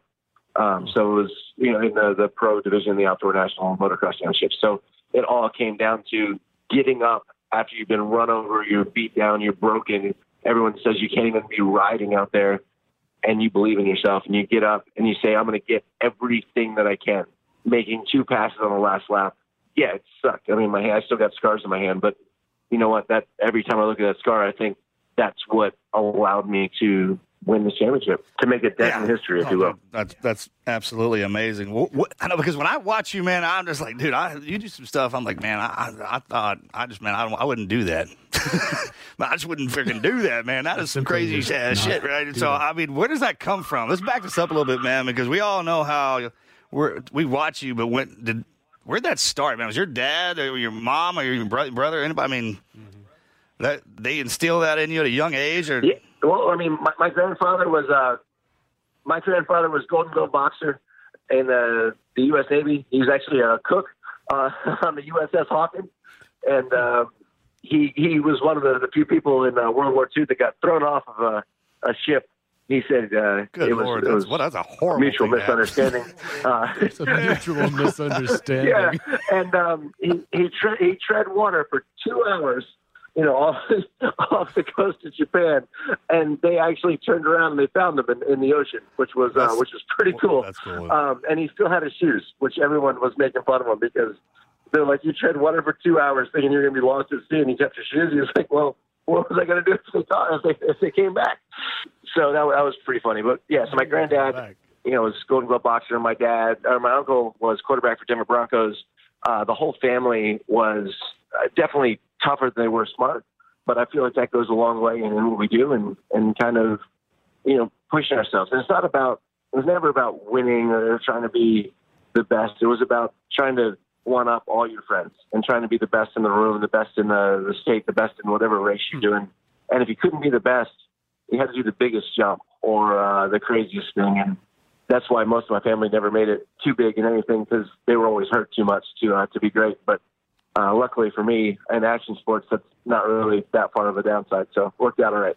E: Um, so it was, you know, in the, the pro division, the outdoor national motocross championship. So it all came down to getting up after you've been run over, you're beat down, you're broken. Everyone says you can't even be riding out there and you believe in yourself and you get up and you say, I'm going to get everything that I can, making two passes on the last lap. Yeah, it sucked. I mean, my hand, I still got scars on my hand, but you know what? That every time I look at that scar, I think that's what allowed me to win the championship, to make a dent in history, if
D: Oh,
E: you will.
D: That's that's absolutely amazing. What, what, I know because when I watch you, man, I'm just like, dude, I, you do some stuff. I'm like, man, I, I, I thought, I just, man, I, don't, I wouldn't do that. But I just wouldn't freaking do that, man. That is some crazy
C: would
D: shit, right? And so,
C: that.
D: I mean, where does that come from? Let's back this up a little bit, man, because we all know how we're we watch you, but when did where'd that start, man? Was your dad or your mom or your bro- brother? Anybody? I mean, that they instill that in you at a young age, or
E: Yeah. Well, I mean, my, my grandfather was uh, my grandfather was Golden Glove boxer in the the U.S. Navy. He was actually a cook uh, on the USS Hawkins, and uh, he he was one of the, the few people in uh, World War II that got thrown off of a, a ship. He said uh,
D: good
E: it was,
D: lord,
E: it
D: that's
E: was
D: what that's a horrible
E: mutual
D: thing
E: misunderstanding. uh,
C: It's a mutual misunderstanding.
E: yeah, and um, he he, tre- he tread water for two hours, you know, off, off the coast of Japan, and they actually turned around and they found them in, in the ocean, which was uh, which was pretty cool.
D: That's cool.
E: Um, and he still had his shoes, which everyone was making fun of him because they're like, you tread water for two hours thinking you're going to be lost at sea, and you kept your shoes. He was like, well, what was I going to do if they, if they they came back? So that, that was pretty funny. But yeah, so my granddad you know, was Golden Glove boxer. My dad, or my uncle, was quarterback for Denver Broncos. Uh, the whole family was uh, definitely tougher than they were smart, but I feel like that goes a long way in what we do and and kind of you know pushing ourselves. And it's not about it was never about winning or trying to be the best. It was about trying to one up all your friends and trying to be the best in the room, the best in the, the state, the best in whatever race you're doing. And if you couldn't be the best, you had to do the biggest jump or uh, the craziest thing. And that's why most of my family never made it too big in anything because they were always hurt too much to uh, to be great. But uh, luckily for me, in action sports, that's not really that far of a downside. So it worked out all right.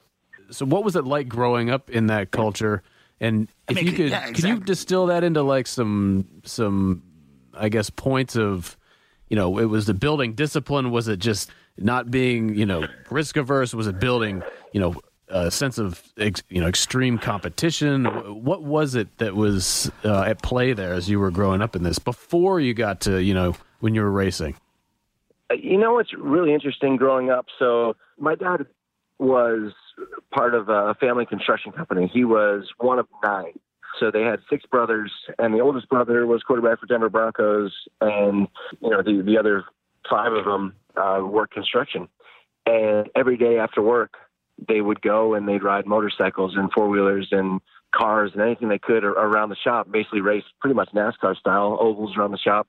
C: So, what was it like growing up in that culture? And if
D: mean,
C: you could,
D: yeah,
C: can you distill that into like some some, I guess, points of, you know, it was the building discipline. Was it just not being, you know, risk averse? Was it building, you know, a sense of, ex, you know, extreme competition? What was it that was uh, at play there as you were growing up in this before you got to, you know, when you were racing?
E: You know what's really interesting growing up? So my dad was part of a family construction company. He was one of nine. So they had six brothers, and the oldest brother was quarterback for Denver Broncos, and you know the the other five of them uh, worked construction. And every day after work, they would go and they'd ride motorcycles and four wheelers and cars and anything they could around the shop. Basically, race pretty much NASCAR style ovals around the shop.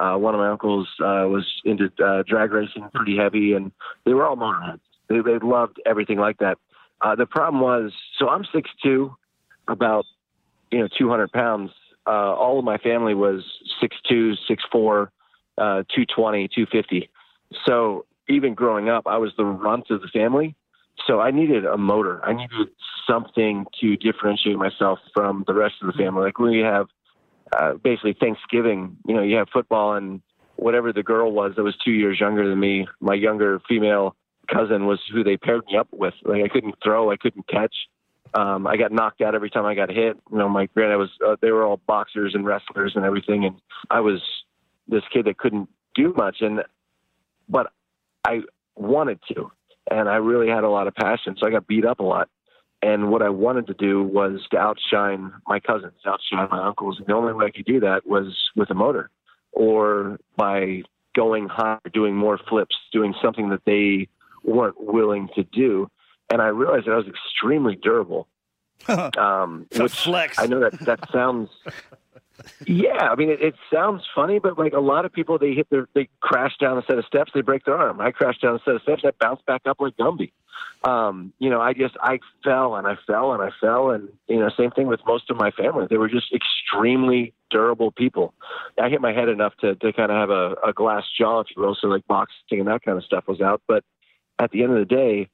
E: Uh, one of my uncles uh, was into uh, drag racing pretty heavy, and they were all motorheads. They, they loved everything like that. Uh, the problem was, so I'm 6'2", about you know 200 pounds. Uh, all of my family was 6'2", 6'4", uh, 220, 250. So even growing up, I was the runt of the family. So I needed a motor. I needed something to differentiate myself from the rest of the family. Like when we have uh, basically Thanksgiving, you know, you have football and whatever the girl was that was two years younger than me, my younger female cousin was who they paired me up with. Like I couldn't throw, I couldn't catch. Um, I got knocked out every time I got hit. You know, my granddad was, uh, they were all boxers and wrestlers and everything. And I was this kid that couldn't do much. And, but I wanted to. and I really had a lot of passion. So I got beat up a lot. And what I wanted to do was to outshine my cousins, outshine my uncles. And the only way I could do that was with a motor or by going higher, doing more flips, doing something that they weren't willing to do. And I realized that I was extremely durable. um, which
D: flex.
E: I know that that sounds. Yeah, I mean it, it sounds funny, but like a lot of people, they hit their, they crash down a set of steps, they break their arm. I crashed down a set of steps, I bounced back up like Gumby. Um, you know, I just I fell and I fell and I fell, and you know, same thing with most of my family. They were just extremely durable people. I hit my head enough to to kind of have a, a glass jaw, if you will, so like boxing and that kind of stuff was out. But at the end of the day,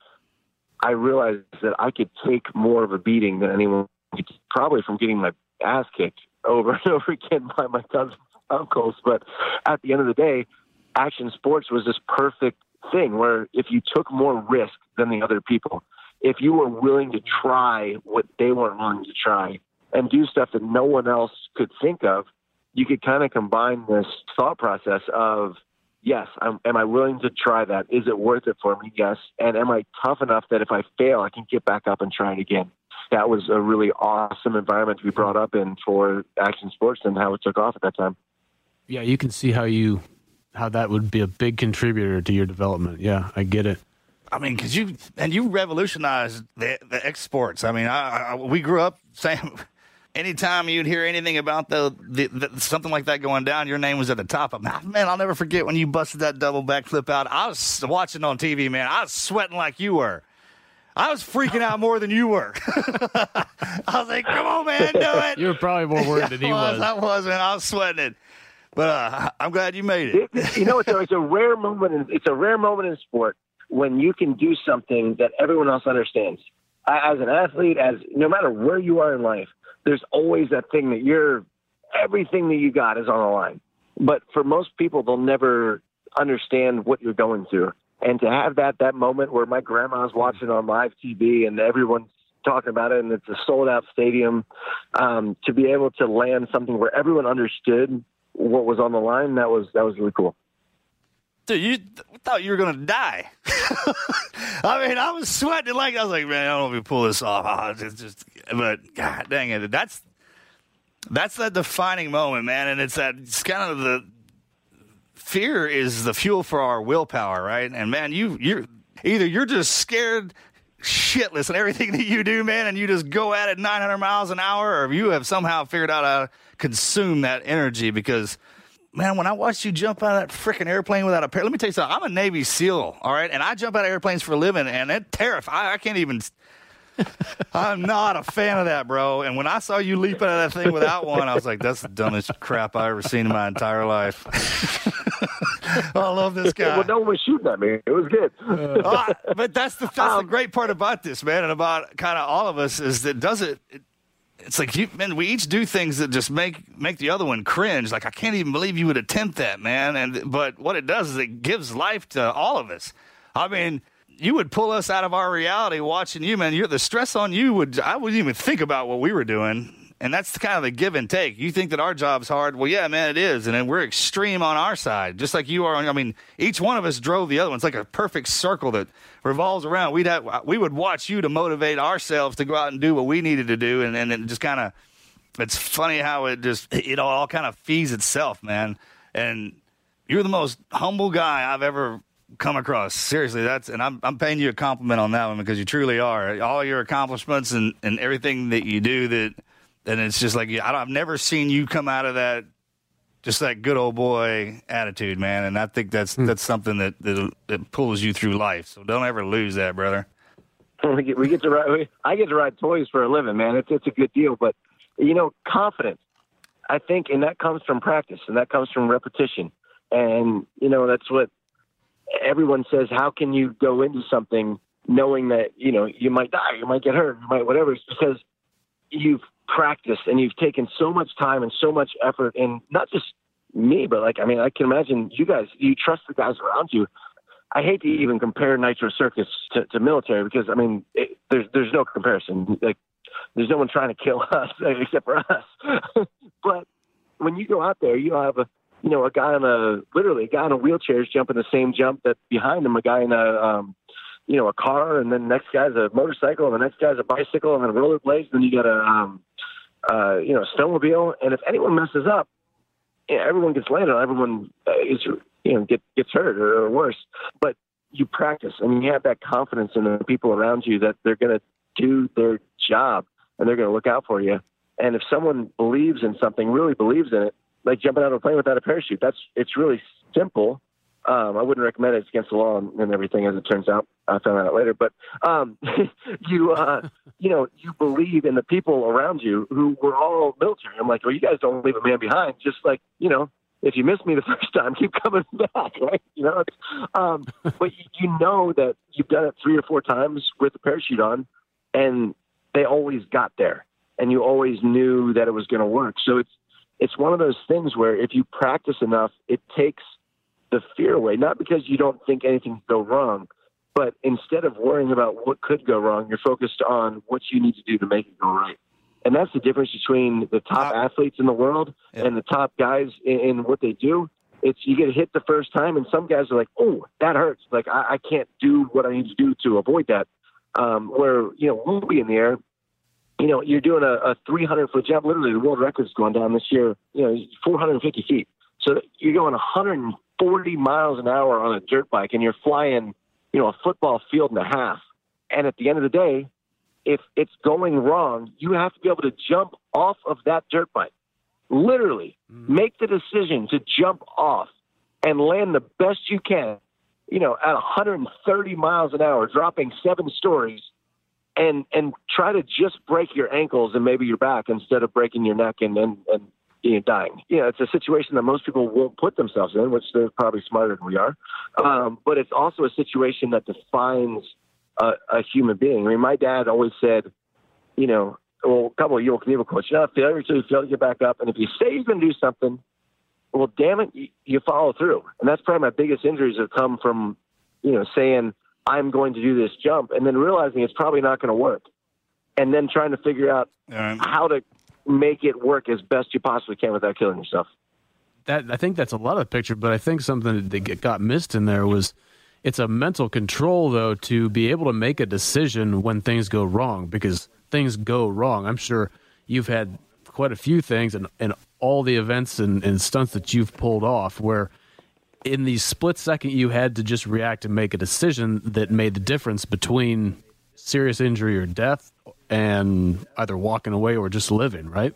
E: I realized that I could take more of a beating than anyone, could, probably from getting my ass kicked over and over again by my cousins and uncles. But at the end of the day, action sports was this perfect thing where if you took more risk than the other people, if you were willing to try what they weren't willing to try and do stuff that no one else could think of, you could kind of combine this thought process of, yes, I'm, am I willing to try that? Is it worth it for me? Yes. And am I tough enough that if I fail, I can get back up and try it again? That was a really awesome environment to be brought up in for action sports and how it took off at that time.
C: Yeah, you can see how you how that would be a big contributor to your development. Yeah, I get it.
D: I mean, because you and you revolutionized the the exports. I mean, I, I we grew up saying. Anytime you'd hear anything about the, the, the something like that going down, your name was at the top of it. Man, I'll never forget when you busted that double backflip out. I was watching on TV, man. I was sweating like you were. I was freaking out more than you were. I was like, "Come on, man, do it."
C: You were probably more worried than he
D: I
C: was.
D: I was, man. I was sweating it. But uh, I'm glad you made it.
E: It- you know, it's a, it's a rare moment. In, it's a rare moment in sport when you can do something that everyone else understands. I- As an athlete, as no matter where you are in life, there's always that thing that you're everything that you got is on the line. But for most people, they'll never understand what you're going through. And to have that that moment where my grandma's watching on live TV and everyone's talking about it, and it's a sold out stadium, um, to be able to land something where everyone understood what was on the line, that was that was really cool.
D: Dude, you th- thought you were gonna die. I mean, I was sweating like I was like, man, I don't know if we pull this off. It's just, but God dang it, that's that's that defining moment, man, and it's that it's kind of the fear is the fuel for our willpower, right? And man, you you're either you're just scared shitless in everything that you do, man, and you just go at it 900 miles an hour, or you have somehow figured out how to consume that energy because man, when I watched you jump out of that freaking airplane without a pair, let me tell you something. I'm a Navy SEAL, all right, and I jump out of airplanes for a living, and it terrifies. I can't even. I'm not a fan of that, bro. And when I saw you leap out of that thing without one, I was like, "That's the dumbest crap I ever seen in my entire life." I love this guy.
E: Well, no one was shooting at me. It was good.
D: Oh, but that's the that's the um, great part about this, man, and about kind of all of us is that does it. it it's like you, man. We each do things that just make make the other one cringe. Like I can't even believe you would attempt that, man. And but what it does is it gives life to all of us. I mean, you would pull us out of our reality watching you, man. You're the stress on you would. I wouldn't even think about what we were doing. And that's kind of the give and take. You think that our job's hard. Well, yeah, man, it is. And then we're extreme on our side, just like you are. I mean, each one of us drove the other one. It's like a perfect circle that revolves around. We'd have, we would watch you to motivate ourselves to go out and do what we needed to do. And, and it just kind of, it's funny how it just, it all kind of feeds itself, man. And you're the most humble guy I've ever come across. Seriously, that's and I'm I'm paying you a compliment on that one because you truly are. All your accomplishments and, and everything that you do that and it's just like I don't, I've never seen you come out of that just that good old boy attitude, man. And I think that's hmm. that's something that, that that pulls you through life. So don't ever lose that, brother.
E: we get we get to ride. we- I get to ride toys for a living, man. It's it's a good deal, but you know, confidence. I think, and that comes from practice, and that comes from repetition, and you know, that's what everyone says. How can you go into something knowing that you know you might die, you might get hurt, you might whatever? It's because you've practiced and you've taken so much time and so much effort, and not just me, but like I mean, I can imagine you guys. You trust the guys around you. I hate to even compare Nitro Circus to, to military because I mean, it, there's there's no comparison. Like, there's no one trying to kill us except for us. but when you go out there, you have a you know a guy on a literally a guy on a wheelchair is jumping the same jump that behind him a guy in a um, you know, a car, and then the next guy's a motorcycle, and the next guy's a bicycle, and then a rollerblades, and then you got a, um, uh, you know, snowmobile. And if anyone messes up, know, everyone gets landed. Everyone uh, is, you know, get, gets hurt or, or worse. But you practice and you have that confidence in the people around you that they're going to do their job and they're going to look out for you. And if someone believes in something, really believes in it, like jumping out of a plane without a parachute, that's it's really simple. Um, I wouldn't recommend it. It's against the law and, and everything, as it turns out. I found out later, but um, you, uh, you know, you believe in the people around you who were all military. I'm like, well, you guys don't leave a man behind. Just like, you know, if you miss me the first time, keep coming back, right? You know, um, but you know that you've done it three or four times with the parachute on, and they always got there, and you always knew that it was going to work. So it's it's one of those things where if you practice enough, it takes the fear away. Not because you don't think anything go wrong, but instead of worrying about what could go wrong, you're focused on what you need to do to make it go right. And that's the difference between the top athletes in the world
D: Yeah.
E: and the top guys in, in what they do. It's you get hit the first time, and some guys are like, "Oh, that hurts! Like I, I can't do what I need to do to avoid that." Um, where you know we'll be in the air, you know, you're doing a, a 300 foot jump. Literally, the world record's going down this year. You know, 450 feet. So you're going 140 miles an hour on a dirt bike, and you're flying, you know, a football field and a half. And at the end of the day, if it's going wrong, you have to be able to jump off of that dirt bike. Literally, mm. make the decision to jump off and land the best you can. You know, at 130 miles an hour, dropping seven stories, and and try to just break your ankles and maybe your back instead of breaking your neck and and, and you know, dying. You know, it's a situation that most people won't put themselves in, which they're probably smarter than we are. Um, but it's also a situation that defines a, a human being. I mean, my dad always said, you know, well, a couple of Evel Knievel quotes. You know, failure to fail to get back up, and if you say you're going to do something, well, damn it, you, you follow through. And that's probably my biggest injuries have come from, you know, saying I'm going to do this jump, and then realizing it's probably not going to work, and then trying to figure out
D: Um,
E: how to make it work as best you possibly can without killing yourself.
C: that I think that's a lot of the picture, but I think something that got missed in there was it's a mental control though to be able to make a decision when things go wrong because things go wrong. I'm sure you've had quite a few things and, and all the events and, and stunts that you've pulled off where in the split second you had to just react and make a decision that made the difference between serious injury or death and either walking away or just living, right?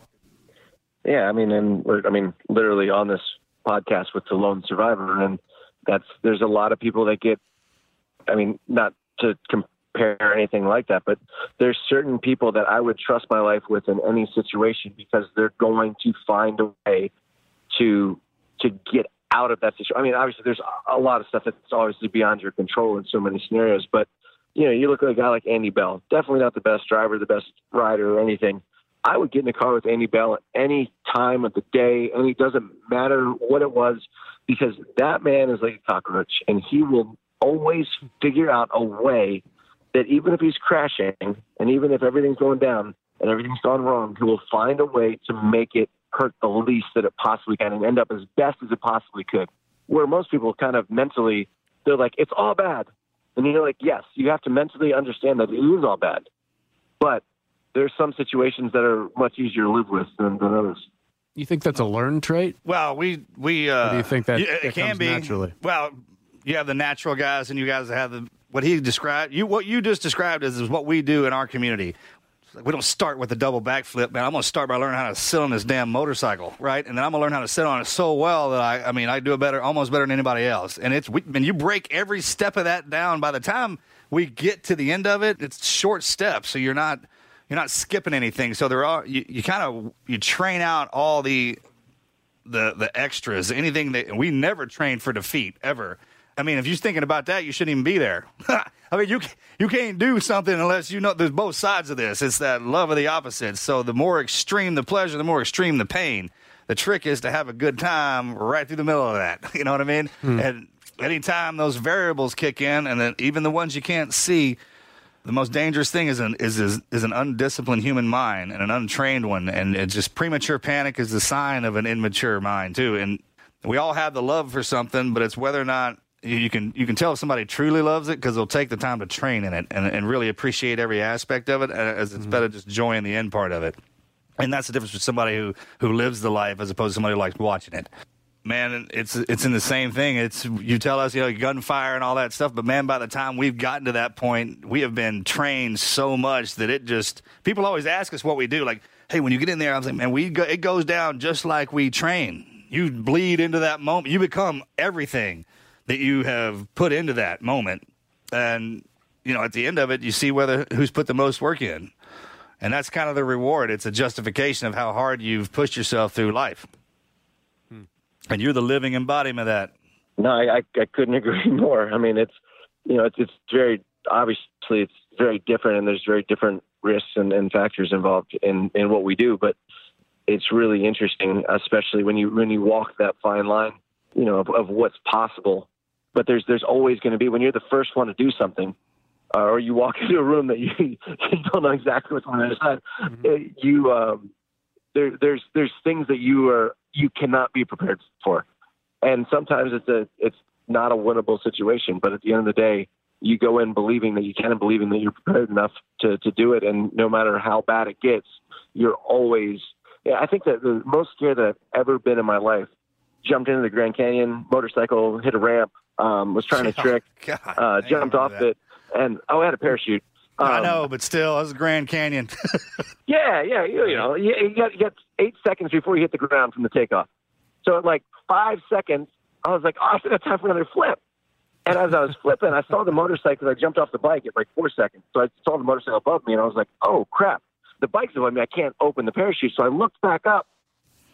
E: Yeah, I mean, and I mean, literally on this podcast with the lone survivor, and that's there's a lot of people that get. I mean, not to compare anything like that, but there's certain people that I would trust my life with in any situation because they're going to find a way to to get out of that situation. I mean, obviously, there's a lot of stuff that's obviously beyond your control in so many scenarios, but you know, you look at a guy like Andy Bell, definitely not the best driver, the best rider, or anything. I would get in the car with Andy Bell at any time of the day, and it doesn't matter what it was, because that man is like a cockroach, and he will always figure out a way that even if he's crashing, and even if everything's going down and everything's gone wrong, he will find a way to make it hurt the least that it possibly can and end up as best as it possibly could. Where most people kind of mentally, they're like, it's all bad. And you're like, yes, you have to mentally understand that it is all bad. But there's some situations that are much easier to live with than, than others.
C: You think that's a learned trait?
D: Well, we we uh,
C: Or do you think that-
D: y- it
C: that
D: can
C: comes
D: be
C: naturally?
D: Well, you have the natural guys, and you guys have the what he described. You what you just described is, is what we do in our community. Like we don't start with a double backflip, man. I'm gonna start by learning how to sit on this damn motorcycle, right? And then I'm gonna learn how to sit on it so well that I, I mean, I do it better, almost better than anybody else. And it's we, and you break every step of that down. By the time we get to the end of it, it's short steps, so you're not you're not skipping anything. So there are you, you kind of you train out all the the the extras, anything that we never trained for defeat ever. I mean, if you're thinking about that, you shouldn't even be there. I mean, you you can't do something unless you know there's both sides of this. It's that love of the opposites. So the more extreme the pleasure, the more extreme the pain. The trick is to have a good time right through the middle of that. You know what I mean? Hmm. And anytime those variables kick in, and then even the ones you can't see, the most dangerous thing is an is, is is an undisciplined human mind and an untrained one, and it's just premature panic is the sign of an immature mind too. And we all have the love for something, but it's whether or not you you can you can tell if somebody truly loves it because they'll take the time to train in it and, and really appreciate every aspect of it, uh, as it's better just enjoying the end part of it. And that's the difference with somebody who who lives the life as opposed to somebody who likes watching it. Man, it's it's in the same thing. It's you tell us you know gunfire and all that stuff, but man, by the time we've gotten to that point, we have been trained so much that it just people always ask us what we do. Like, hey, when you get in there, I was like, man, we go, it goes down just like we train. You bleed into that moment. You become everything that you have put into that moment, and you know at the end of it, you see whether who's put the most work in, and that's kind of the reward. It's a justification of how hard you've pushed yourself through life, hmm. and you're the living embodiment of that.
E: No, I, I, I couldn't agree more. I mean, it's you know, it's it's very obviously it's very different, and there's very different risks and, and factors involved in in what we do. But it's really interesting, especially when you when you walk that fine line, you know, of, of what's possible. But there's there's always going to be when you're the first one to do something, uh, or you walk into a room that you, you don't know exactly what's on the other side. uh, You um, there there's there's things that you are you cannot be prepared for and sometimes it's a it's not a winnable situation but at the end of the day you go in believing that you can and believing that you're prepared enough to to do it and no matter how bad it gets you're always yeah i think that the most scared that i've ever been in my life jumped into the grand canyon motorcycle hit a ramp um was trying to trick
D: God,
E: uh jumped off
D: that.
E: it and oh i had a parachute
D: I
E: Um,
D: know, but still, that's Grand Canyon.
E: yeah, yeah, you, you know, you, you, got, you got eight seconds before you hit the ground from the takeoff. So at like five seconds, I was like, oh, I still got time for another flip. And as I was flipping, I saw the motorcycle. I jumped off the bike at like four seconds. So I saw the motorcycle above me, and I was like, oh crap, the bike's above me. I can't open the parachute. So I looked back up,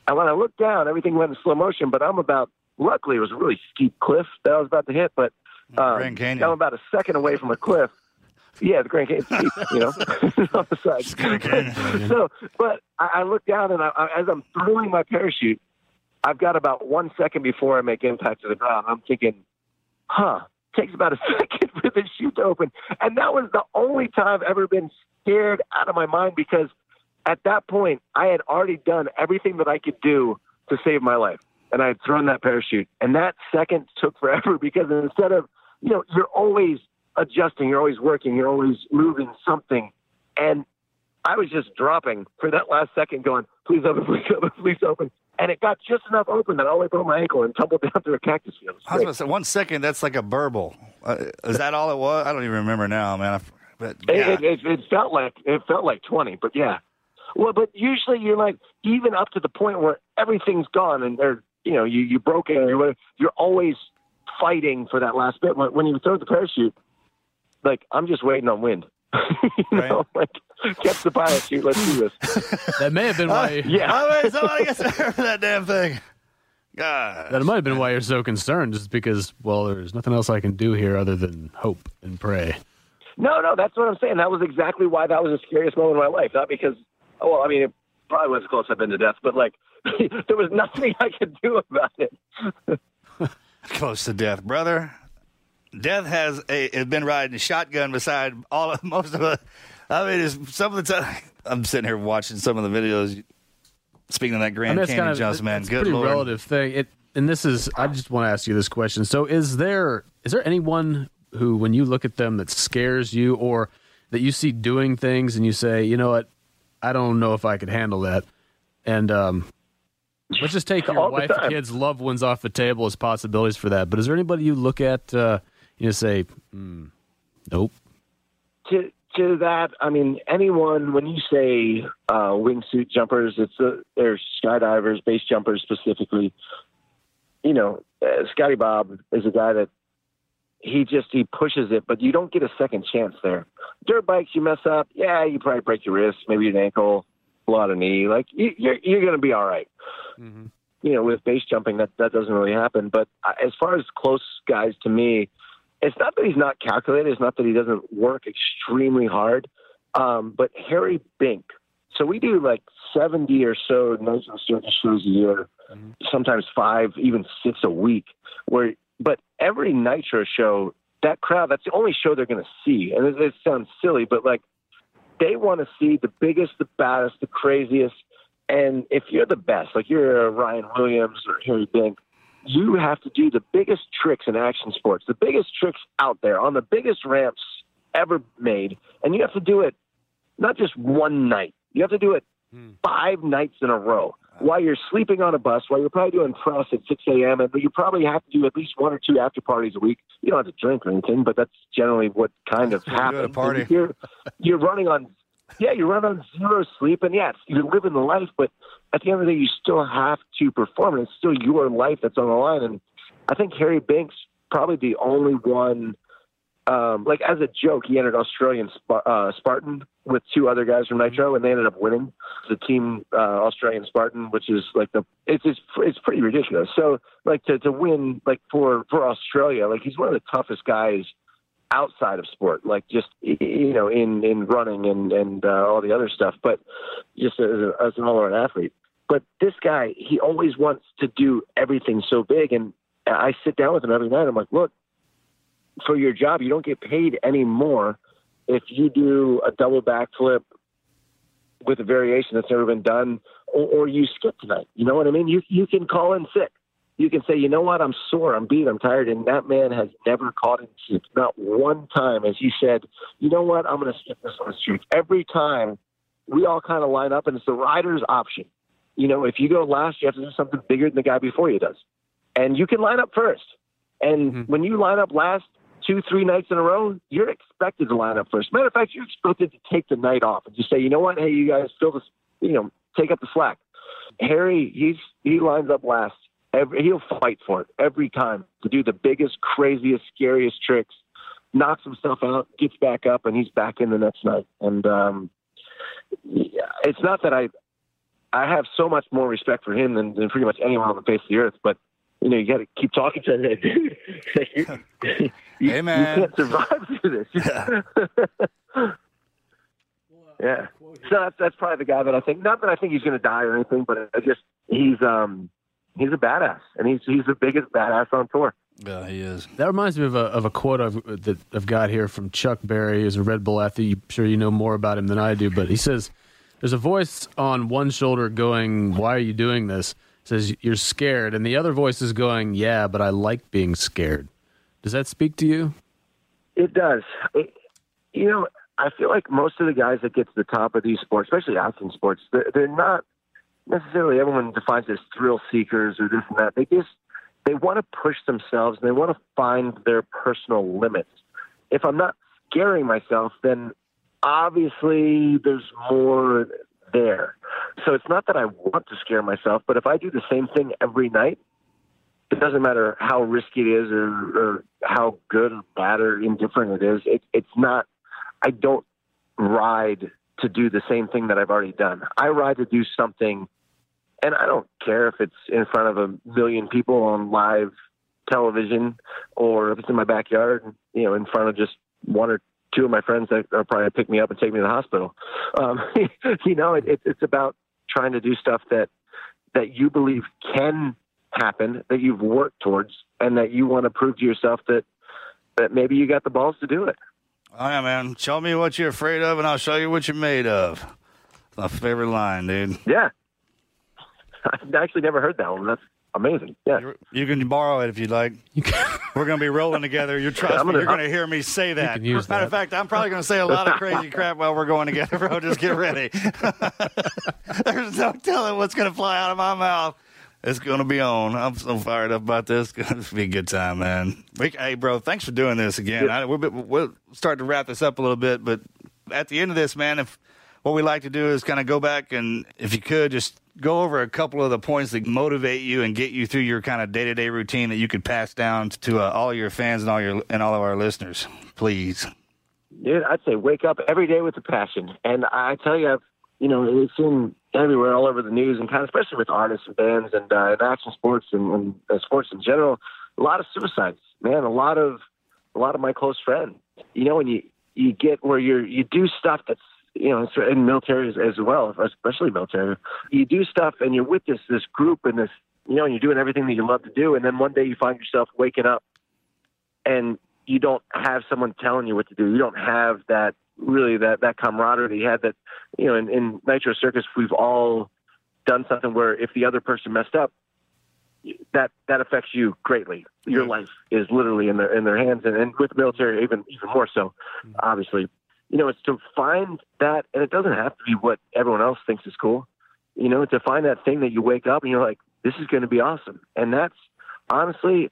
E: and when I looked down, everything went in slow motion. But I'm about, luckily, it was a really steep cliff that I was about to hit. But um,
D: Grand Canyon.
E: I'm about a second away from a cliff. Yeah, the Grand Canyon, steep, you know, on the side. so, but I, I look down and I, I, as I'm throwing my parachute, I've got about one second before I make impact to the ground. I'm thinking, huh, takes about a second for the chute to open. And that was the only time I've ever been scared out of my mind because at that point, I had already done everything that I could do to save my life. And I had thrown that parachute. And that second took forever because instead of, you know, you're always adjusting, you're always working, you're always moving something. And I was just dropping for that last second, going, please open, please open, please open. And it got just enough open that I only broke my ankle and tumbled down through a cactus field.
D: I was to say, one second, that's like a burble. Uh, is that all it was? I don't even remember now, man. I, but
E: It,
D: yeah.
E: it, it, it felt like it felt like twenty, but yeah. Well, but usually you're like even up to the point where everything's gone and they're you know you you broke it. You're you're always fighting for that last bit. When, when you throw the parachute, like I'm just waiting on wind. you know, like catch the parachute. Let's do this.
C: That may have been uh, why.
E: Yeah.
D: Oh, wait, somebody gets over that damn thing. God.
C: That might have been why you're so concerned, just because, well, there's nothing else I can do here other than hope and pray.
E: No, no, that's what I'm saying. That was exactly why that was the scariest moment of my life. Not because, oh, well, I mean, it probably was close I've been to death, but like, there was nothing I could do about it.
D: Close to death, brother. Death has a, has been riding a shotgun beside all of most of us. I mean, it's, some of the time I'm sitting here watching some of the videos. Speaking of that Grand
C: I mean,
D: Canyon
C: kind of
D: jumps, man,
C: it's a
D: good
C: pretty
D: lord.
C: relative thing. It, and this is, I just want to ask you this question. So, is there is there anyone who, when you look at them, that scares you, or that you see doing things and you say, you know what, I don't know if I could handle that, and um, let's just take your
E: All
C: wife, kids, loved ones off the table as possibilities for that. But is there anybody you look at, uh, you know, say, hmm, nope,
E: to to that, I mean, anyone when you say uh, wingsuit jumpers, it's uh, they're skydivers, base jumpers specifically. You know, uh, Scotty Bob is a guy that he just he pushes it, but you don't get a second chance there. Dirt bikes, you mess up, yeah, you probably break your wrist, maybe an ankle, a lot of knee. Like you, you're you're gonna be all right. You know, with base jumping, that that doesn't really happen. But as far as close guys to me, it's not that he's not calculated. It's not that he doesn't work extremely hard. Um, but Harry Bink. So we do like 70 or so nitro circus shows a year, sometimes five, even six a week. Where, but every nitro show, that crowd, that's the only show they're going to see. And it, it sounds silly, but like they want to see the biggest, the baddest, the craziest. And if you're the best, like you're Ryan Williams or Harry Bink, you have to do the biggest tricks in action sports, the biggest tricks out there on the biggest ramps ever made, and you have to do it not just one night. You have to do it hmm. five nights in a row while you're sleeping on a bus, while you're probably doing press at 6 a.m., and you probably have to do at least one or two after parties a week. You don't have to drink or anything, but that's generally what kind of
D: Go to a
E: happens.
D: party.
E: You're, you're running on, yeah, you run on zero sleep, and yeah, you're living the life, but at the end of the day, you still have to perform, and it's still your life that's on the line. And I think Harry Bink's probably the only one. Um, like as a joke, he entered Australian Sp- uh, Spartan with two other guys from Nitro, and they ended up winning the team uh, Australian Spartan, which is like the it's it's it's pretty ridiculous. So like to to win like for for Australia, like he's one of the toughest guys outside of sport, like just you know in in running and and uh, all the other stuff, but just as, a, as an all around athlete. But this guy, he always wants to do everything so big, and I sit down with him every night. I'm like, look, for your job, you don't get paid any more if you do a double backflip with a variation that's never been done, or, or you skip tonight. You know what I mean? You you can call in sick. You can say, you know what, I'm sore, I'm beat, I'm tired, and that man has never caught in sick. Not one time as he said, you know what, I'm going to skip this on the street. Every time, we all kind of line up, and it's the rider's option. You know, if you go last, you have to do something bigger than the guy before you does, and you can line up first. And mm-hmm. when you line up last two, three nights in a row, you're expected to line up first. Matter of fact, you're expected to take the night off and just say, you know what, hey, you guys fill this, you know, take up the slack. Harry, he's he lines up last. Every, he'll fight for it every time to do the biggest, craziest, scariest tricks. Knocks himself out, gets back up, and he's back in the next night. And um, yeah, it's not that I I have so much more respect for him than, than pretty much anyone on the face of the earth, but you know, you got to keep talking to that dude. you, you,
D: Hey, man.
E: you can't survive through this. yeah. So that's that's probably the guy that I think. Not that I think he's going to die or anything, but I just he's um he's a badass, and he's he's the biggest badass on tour.
D: Yeah, he is.
C: That reminds me of a of a quote I've that I've got here from Chuck Berry, who's a Red Bull athlete. I'm sure you know more about him than I do, but he says there's a voice on one shoulder going, "Why are you doing this?" says you're scared, and the other voice is going, "Yeah, but I like being scared." Does that speak to you?
E: It does. It, you know, I feel like most of the guys that get to the top of these sports, especially action sports, they're, they're not necessarily everyone defines as thrill seekers or this and that. They just they want to push themselves and they want to find their personal limits. If I'm not scaring myself, then obviously there's more there. So it's not that I want to scare myself, but if I do the same thing every night, it doesn't matter how risky it is or, or how good or bad or indifferent it is. It, it's not. I don't ride to do the same thing that I've already done. I ride to do something, and I don't care if it's in front of a million people on live television or if it's in my backyard, you know, in front of just one or two of my friends that are probably pick me up and take me to the hospital. Um, you know, it, it, it's about trying to do stuff that that you believe can happen, that you've worked towards, and that you want to prove to yourself that that maybe you got the balls to do it.
D: Oh yeah, man. Show me what you're afraid of, and I'll show you what you're made of. My favorite line, dude.
E: Yeah, I've actually never heard that one. That's amazing. Yeah.
D: You're- You can borrow it if you'd like. We're going to be rolling together. You trust
E: I'm
D: me.
E: gonna-
D: You're going to hear me say that.
C: can use
D: Matter of fact, I'm probably going to say a lot of crazy crap while we're going together, bro. Just get ready. There's no telling what's going to fly out of my mouth. It's going to be on. I'm so fired up about this. It's going to be a good time, man. We, hey, bro, thanks for doing this again. I, we'll, be- we'll start to wrap this up a little bit, but at the end of this, man, if what we like to do is kind of go back and, if you could, just go over a couple of the points that motivate you and get you through your kind of day to day routine that you could pass down to uh, all your fans and all your and all of our listeners, please.
E: Dude, I'd say wake up every day with a passion. And I tell you, I've, you know, it's in everywhere, all over the news, and kind of especially with artists and bands and, uh, and action sports and, and uh, sports in general. A lot of suicides, man. A lot of a lot of my close friends. You know, when you you get where you're you do stuff that's you know, it's in military as, well, especially military. You do stuff and you're with this this group and this, you know, and you're doing everything that you love to do, and then one day you find yourself waking up and you don't have someone telling you what to do. You don't have that really that that camaraderie that you had. That you know, in, in Nitro Circus, we've all done something where if the other person messed up, that that affects you greatly. Your life is literally in their in their hands, and, and with the military, even even more so. Mm-hmm. Obviously, you know, it's to find that, and it doesn't have to be what everyone else thinks is cool. You know, to find that thing that you wake up and you're like, this is going to be awesome, and that's honestly.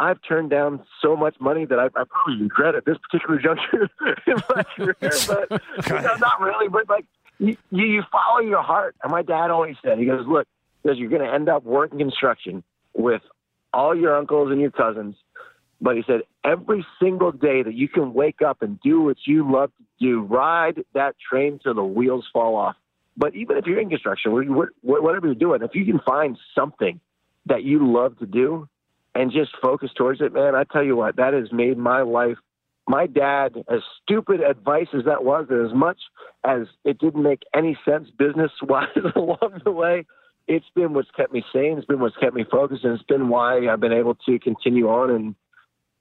E: I've turned down so much money that I, I probably regret at this particular juncture in my career, but no, not really. But like you, you follow your heart. And my dad always said, he goes, look, goes, you're going to end up working construction with all your uncles and your cousins. But he said, every single day that you can wake up and do what you love to do, ride that train till the wheels fall off. But even if you're in construction, whatever you're doing, if you can find something that you love to do and just focus towards it, man, I tell you what, that has made my life my dad, as stupid advice as that was, and as much as it didn't make any sense business wise along the way, it's been what's kept me sane. It's been what's kept me focused, and it's been why I've been able to continue on. And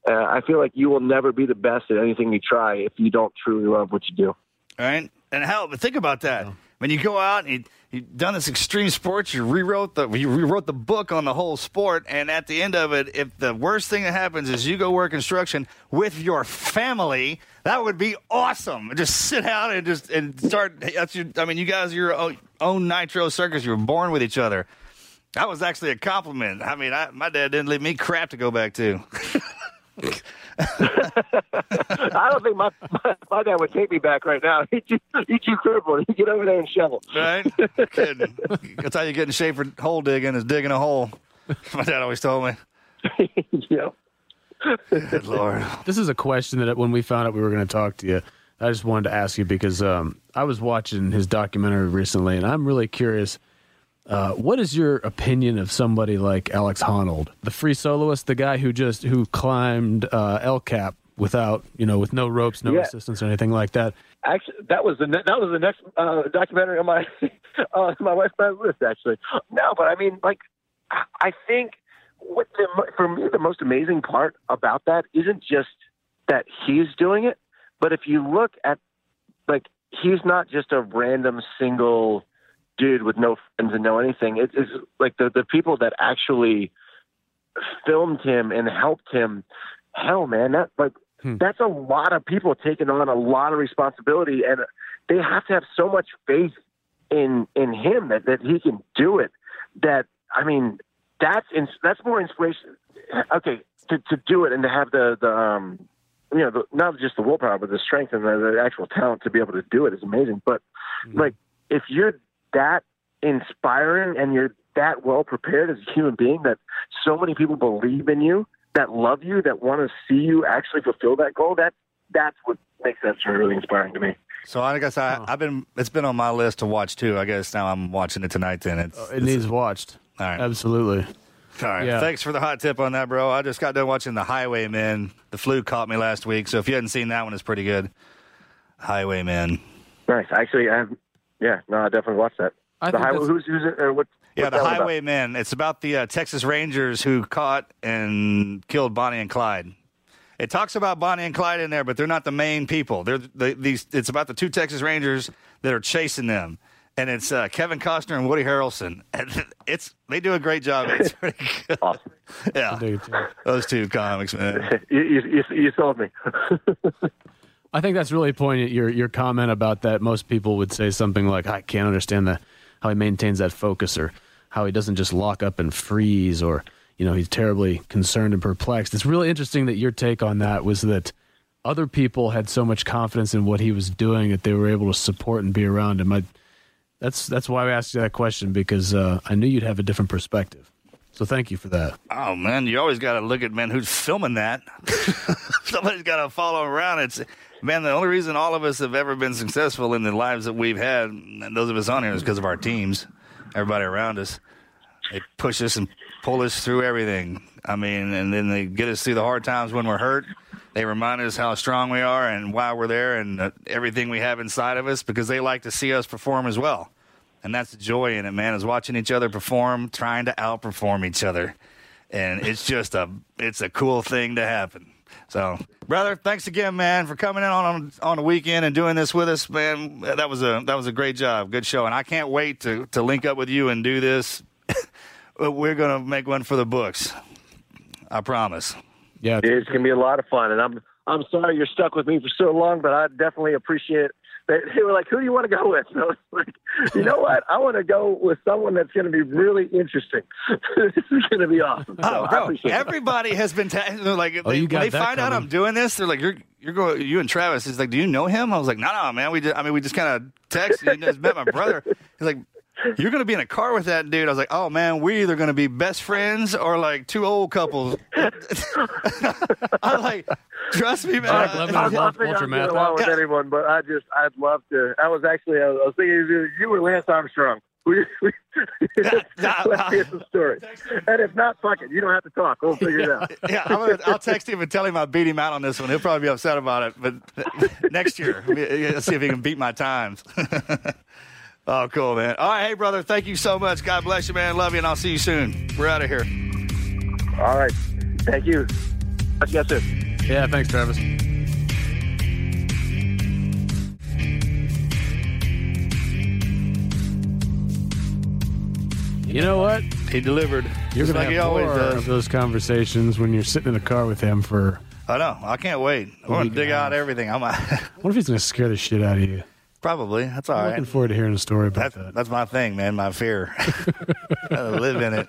E: uh, I feel like you will never be the best at anything you try if you don't truly love what you do.
D: All right. And hell, but think about that. When you go out and you, you've done this extreme sports, you rewrote the you rewrote the book on the whole sport, and at the end of it, if the worst thing that happens is you go work construction with your family, that would be awesome. Just sit out and just and start. That's your. I mean, you guys are your own, own Nitro Circus. You were born with each other. That was actually a compliment. I mean, I, my dad didn't leave me crap to go back to.
E: I don't think my, my, my dad would take me back right now. He too, he too crippled. He'd get over there and shovel.
D: Right? That's how you get in shape for hole digging is digging a hole. My dad always told me.
E: yep.
D: Good Lord.
C: This is a question that when we found out we were going to talk to you, I just wanted to ask you because um, I was watching his documentary recently, and I'm really curious. Uh, what is your opinion of somebody like Alex Honnold, the free soloist, the guy who just who climbed uh, El Cap without you know with no ropes, no
E: Yeah.
C: assistance or anything like that?
E: Actually, that was the ne- that was the next uh, documentary on my uh, my wife's list. Actually, no, but I mean, like, I- I think what the, for me the most amazing part about that isn't just that he's doing it, but if you look at like he's not just a random single dude with no friends and no anything. It's, it's like the the people that actually filmed him and helped him. Hell, man, that like that's a lot of people taking on a lot of responsibility, and they have to have so much faith in in him that, that he can do it. That I mean, that's ins- that's more inspiration. Okay, to to do it and to have the the um, you know the, not just the willpower but the strength and the, the actual talent to be able to do it is amazing. But like if you're that inspiring and you're that well prepared as a human being that so many people believe in you, that love you, that want to see you actually fulfill that goal, that that's what makes that story really inspiring to me.
D: So I guess I, I've been. It's been on my list to watch too. I guess now I'm watching it tonight. Then it's.
C: It needs watched.
D: All right.
C: Absolutely.
D: All right.
C: Yeah.
D: Thanks for the hot tip on that, bro. I just got done watching The Highwaymen. The flu caught me last week, so if you hadn't seen that one, it's pretty good. Highwaymen.
E: Nice. Actually, I have, yeah, no, I definitely watched that.
C: I
E: the
C: think
E: highway, who's who's it, or what?
D: Yeah, The
E: that one?
D: Highwaymen. It's about the uh, Texas Rangers who caught and killed Bonnie and Clyde. It talks about Bonnie and Clyde in there, but they're not the main people. They're the, these. It's about the two Texas Rangers that are chasing them, and it's uh, Kevin Costner and Woody Harrelson. And it's they do a great job. It's pretty good.
E: Awesome.
D: Yeah,
C: Dig it, too.
D: those two comics, man.
E: you, you, you, you sold me.
C: I think that's really poignant. Your your comment about that. Most people would say something like, "I can't understand the how he maintains that focus, or how he doesn't just lock up and freeze, or you know he's terribly concerned and perplexed." It's really interesting that your take on that was that other people had so much confidence in what he was doing that they were able to support and be around him. I, that's that's why I asked you that question because uh, I knew you'd have a different perspective. So thank you for that.
D: Oh man, you always got to look at man who's filming that. Somebody's got to follow around. It's man. The only reason all of us have ever been successful in the lives that we've had, and those of us on here, is because of our teams. Everybody around us, they push us and pull us through everything. I mean, and then they get us through the hard times when we're hurt. They remind us how strong we are and why we're there, and uh, everything we have inside of us, because they like to see us perform as well. And that's the joy in it, man, is watching each other perform, trying to outperform each other. And it's just a it's a cool thing to happen. So, brother, thanks again, man, for coming in on on the weekend and doing this with us, man. That was a that was a great job, good show, and I can't wait to to link up with you and do this we're gonna make one for the books. I promise.
C: Yeah,
E: It's gonna be a lot of fun, and I'm I'm sorry you're stuck with me for so long, but I definitely appreciate. They, they were like, "Who do you want to go with?" And I was like, "You know what? I want to go with someone that's going to be really interesting. this is going to be awesome." So
D: Oh, bro,
E: appreciate it.
D: everybody has been ta- they're like
C: Oh,
D: they,
C: you
D: when they
C: that
D: find out. I'm doing this. They're like, "You're you're going you and Travis." He's like, "Do you know him?" I was like, "No, no, man. We just I mean we just kind of texted. He just met my brother." He's like. You're gonna be in a car with that dude. I was like, "Oh man, we're either gonna be best friends or like two old couples." I'm like, "Trust me, man."
C: Jack
D: I-
C: Lemmon
E: I,
C: and
E: I
C: Walter
E: think I'd get along with
D: Yeah.
E: anyone, but I just I'd love to. I was actually I was thinking you or Lance Armstrong. We, we, let's hear some stories. And if not, fuck it. You don't have to talk. We'll figure it out.
D: yeah, I'm gonna, I'll text him and tell him I beat him out on this one. He'll probably be upset about it, but next year, let's see if he can beat my times. Oh, cool, man. All right, hey, brother, thank you so much. God bless you, man. Love you, and I'll see you soon. We're out of here.
E: All right. Thank you. Talk to you guys soon.
C: yeah. Thanks, Travis. You know what?
D: He delivered.
C: You're gonna
D: like he
C: have more of those conversations when you're sitting in the car with him. For
D: I know. I can't wait. We're gonna dig out everything. I'm
C: what if he's gonna scare the shit out of you?
D: Probably. That's all
C: I'm
D: right.
C: looking forward to hearing a story about
D: That's
C: that.
D: that's my thing, man. My fear. I live in it.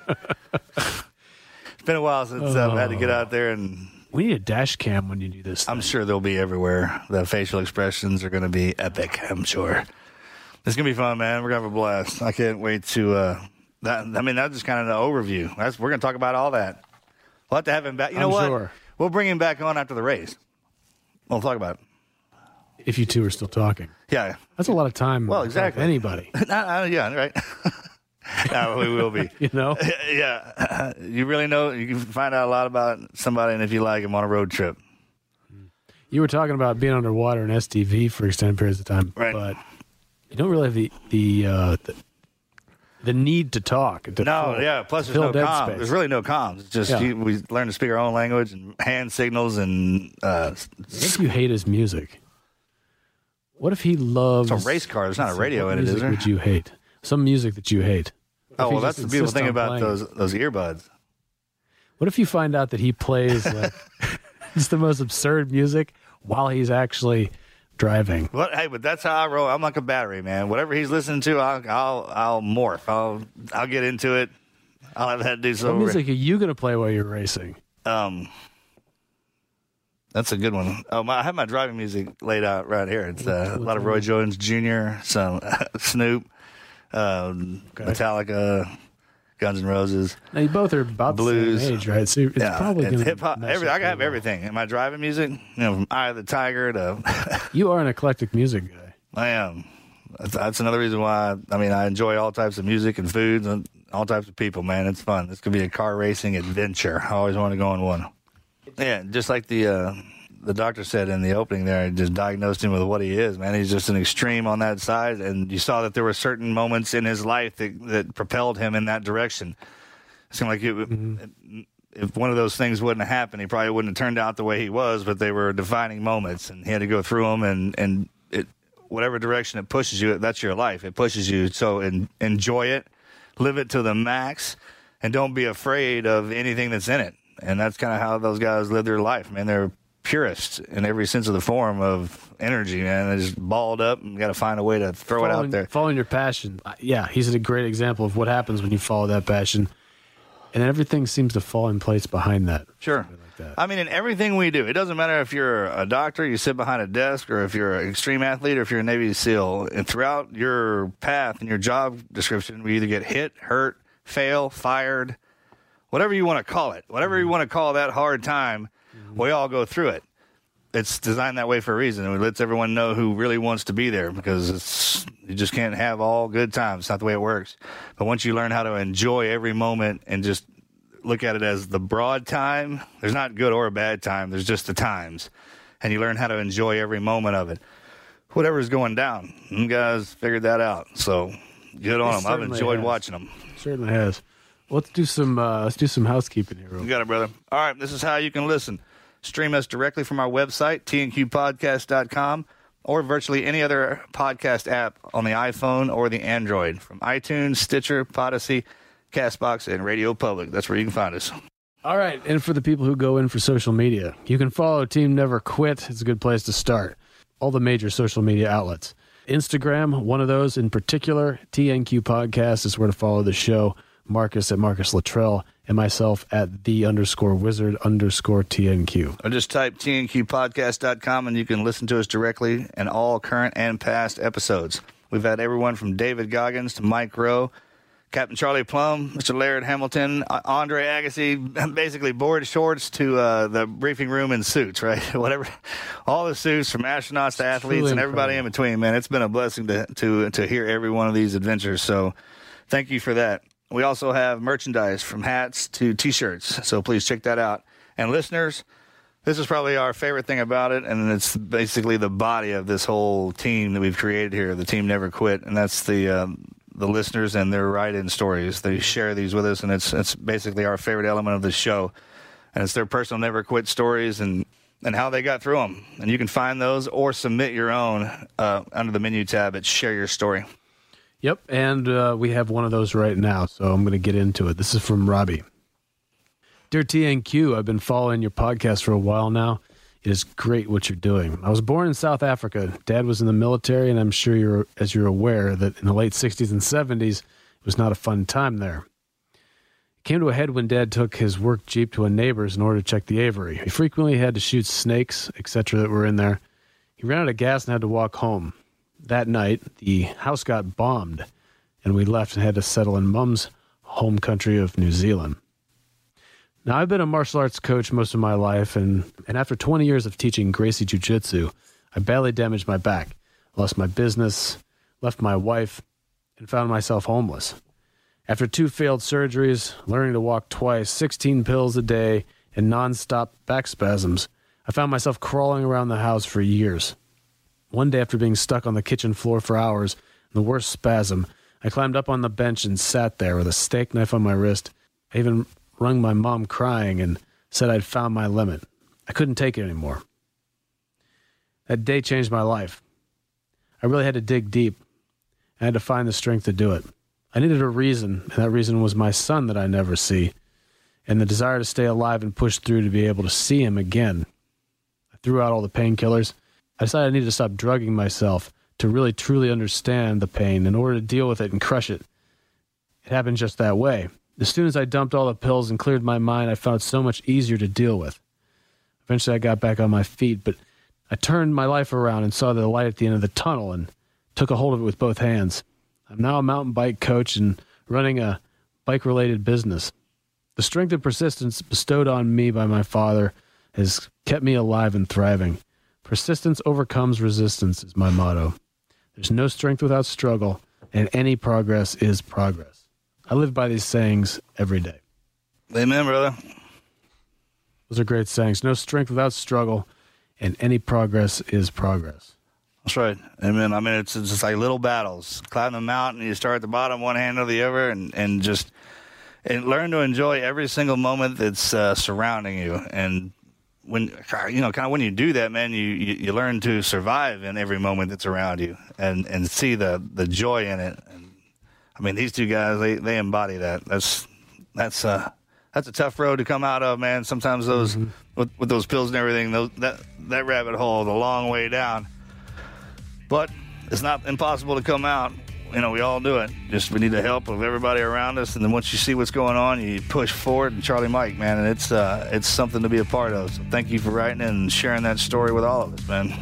D: it's been a while since I've had to get out there and
C: We need a dash cam when you do this.
D: I'm sure they'll be everywhere. The facial expressions are going to be epic. I'm sure. It's going to be fun, man. We're going to have a blast. I can't wait to. Uh, that I mean, that's just kind of the overview. That's we're going to talk about all that. We'll have to have him back. You know
C: I'm
D: what?
C: sure.
D: We'll bring him back on after the race. We'll talk about it.
C: If you two are still talking,
D: Yeah.
C: that's a lot of time.
D: Well, exactly.
C: Anybody,
D: Uh, yeah. Right. no, we will be.
C: you know.
D: yeah. You really know. You can find out a lot about somebody, and if you like him on a road trip.
C: You were talking about being underwater in SDV for extended periods of time,
D: Right.
C: but you don't really have the the uh, the, the need to talk. To
D: No,
C: fill-
D: yeah. Plus, there's no comms.
C: space.
D: There's really no comms. It's just
C: Yeah.
D: you, we learn to speak our own language and hand signals and uh,
C: What if you hate his music? What if he loves
D: It's a race car. There's not a radio in it, is there?
C: Would you hate some music that you hate?
D: Oh well, that's the beautiful thing about those
C: it?
D: those earbuds.
C: What if you find out that he plays like just the most absurd music while he's actually driving?
D: What? Hey, but that's how I roll. I'm like a battery, man. Whatever he's listening to, I'll I'll, I'll morph. I'll I'll get into it. I'll have that do so.
C: What
D: some.
C: music are you going to play while you're racing?
D: Um, that's a good one. Oh, my, I have my driving music laid out right here. It's uh, a lot of Roy Jones Jr., some Snoop, um, Metallica, Guns N' Roses.
C: Now you both are about
D: Blues.
C: the same age, right? So it's probably
D: it's hip hop. Every, I have everything. Am I driving music? You know, from Eye of the Tiger to
C: You are an eclectic music guy.
D: I am. That's, that's another reason why. I mean, I enjoy all types of music and foods and all types of people. Man, it's fun. This could be a car racing adventure. I always want to go on one. Yeah, just like the uh, the doctor said in the opening there, I just diagnosed him with what he is. Man, he's just an extreme on that side, and you saw that there were certain moments in his life that, that propelled him in that direction. It seemed like it, if one of those things wouldn't have happened, he probably wouldn't have turned out the way he was. But they were defining moments, and he had to go through them. And and it, whatever direction it pushes you, that's your life. It pushes you. So en- enjoy it, live it to the max, and don't be afraid of anything that's in it. And that's kind of how those guys live their life, man. They're purists in every sense of the form of energy, man. They're just balled up and got to find a way to throw it out there.
C: Following your passion. Yeah, he's a great example of what happens when you follow that passion. And everything seems to fall in place behind that.
D: Sure.
C: that.
D: I mean, in everything we do, it doesn't matter if you're a doctor, you sit behind a desk, or if you're an extreme athlete, or if you're a Navy SEAL. And throughout your path and your job description, we either get hit, hurt, fail, fired, whatever you want to call it, whatever you mm-hmm. want to call that hard time, mm-hmm. we all go through it. It's designed that way for a reason. It lets everyone know who really wants to be there because it's you just can't have all good times. It's not the way it works. But once you learn how to enjoy every moment and just look at it as the broad time, there's not good or bad time. There's just the times, and you learn how to enjoy every moment of it. Whatever's going down, you guys figured that out. So good on
C: It
D: them. I've enjoyed
C: has.
D: watching them.
C: Certainly has. Let's do some uh, let's do some housekeeping here.
D: You got it, brother. All right, this is how you can listen. Stream us directly from our website, tnqpodcast.com, or virtually any other podcast app on the iPhone or the Android, from iTunes, Stitcher, Podyssey, Castbox, and Radio Public. That's where you can find us.
C: All right, and for the people who go in for social media, you can follow Team Never Quit. It's a good place to start. All the major social media outlets. Instagram, one of those in particular, TNQ Podcast is where to follow the show. Marcus at Marcus Luttrell and myself at the underscore wizard underscore TNQ.
D: Or just type tnqpodcast.com and you can listen to us directly and all current and past episodes. We've had everyone from David Goggins to Mike Rowe, Captain Charlie Plumb, Mr. Laird Hamilton, Andre Agassi, basically board shorts to uh, the briefing room in suits, right? Whatever, all the suits from astronauts to athletes
C: truly
D: and everybody in between. Man, it's been a blessing to to to hear every one of these adventures. So, thank you for that. We also have merchandise from hats to T-shirts, so please check that out. And listeners, this is probably our favorite thing about it, and it's basically the body of this whole team that we've created here. The team never quit, and that's the um, the listeners and their write-in stories. They share these with us, and it's it's basically our favorite element of the show, and it's their personal never quit stories and and how they got through them. And you can find those or submit your own uh, under the menu tab at Share Your Story.
C: Yep, and uh, we have one of those right now, so I'm going to get into it. This is from Robbie. Dear TNQ, I've been following your podcast for a while now. It is great what you're doing. I was born in South Africa. Dad was in the military, and I'm sure you're, as you're aware, that in the late 60s and 70s, it was not a fun time there. It came to a head when Dad took his work jeep to a neighbor's in order to check the aviary. He frequently had to shoot snakes, etc., that were in there. He ran out of gas and had to walk home. That night, the house got bombed, and we left and had to settle in Mum's home country of New Zealand. Now, I've been a martial arts coach most of my life, and, and after 20 years of teaching Gracie Jiu Jitsu, I badly damaged my back, lost my business, left my wife, and found myself homeless. After two failed surgeries, learning to walk twice, 16 pills a day, and nonstop back spasms, I found myself crawling around the house for years. One day, after being stuck on the kitchen floor for hours, in the worst spasm, I climbed up on the bench and sat there with a steak knife on my wrist. I even rung my mom crying and said I'd found my limit. I couldn't take it anymore. That day changed my life. I really had to dig deep. I had to find the strength to do it. I needed a reason, and that reason was my son that I never see, and the desire to stay alive and push through to be able to see him again. I threw out all the painkillers. I decided I needed to stop drugging myself to really truly understand the pain in order to deal with it and crush it. It happened just that way. As soon as I dumped all the pills and cleared my mind, I found it so much easier to deal with. Eventually, I got back on my feet, but I turned my life around and saw the light at the end of the tunnel and took a hold of it with both hands. I'm now a mountain bike coach and running a bike related business. The strength and persistence bestowed on me by my father has kept me alive and thriving. Persistence overcomes resistance is my motto. There's no strength without struggle, and any progress is progress. I live by these sayings every day.
D: Amen, brother.
C: Those are great sayings. No strength without struggle, and any progress is progress.
D: That's right. Amen. I mean, it's, it's just like little battles. Climb the mountain, you start at the bottom, one hand or the other, and, and just and learn to enjoy every single moment that's uh, surrounding you. And when you know, kind of when you do that, man, you, you, you learn to survive in every moment that's around you, and and see the the joy in it. And I mean, these two guys, they they embody that. That's that's uh that's a tough road to come out of, man. Sometimes those with, with those pills and everything, those, that that rabbit hole, the long way down. But it's not impossible to come out. You know, we all do it. Just we need the help of everybody around us, and then once you see what's going on, you push forward. And Charlie Mike, man, and it's uh, it's something to be a part of. So thank you for writing and sharing that story with all of us, man.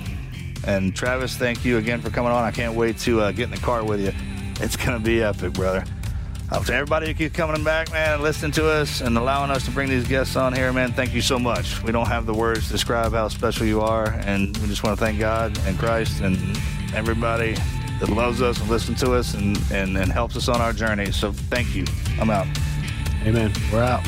D: And Travis, thank you again for coming on. I can't wait to uh, get in the car with you. It's gonna be epic, brother. Uh, to everybody who keeps coming back, man, and listening to us and allowing us to bring these guests on here, man, thank you so much. We don't have the words to describe how special you are, and we just want to thank God and Christ and everybody that loves us and listens to us and, and, and helps us on our journey. So thank you. I'm out.
C: Amen. We're out.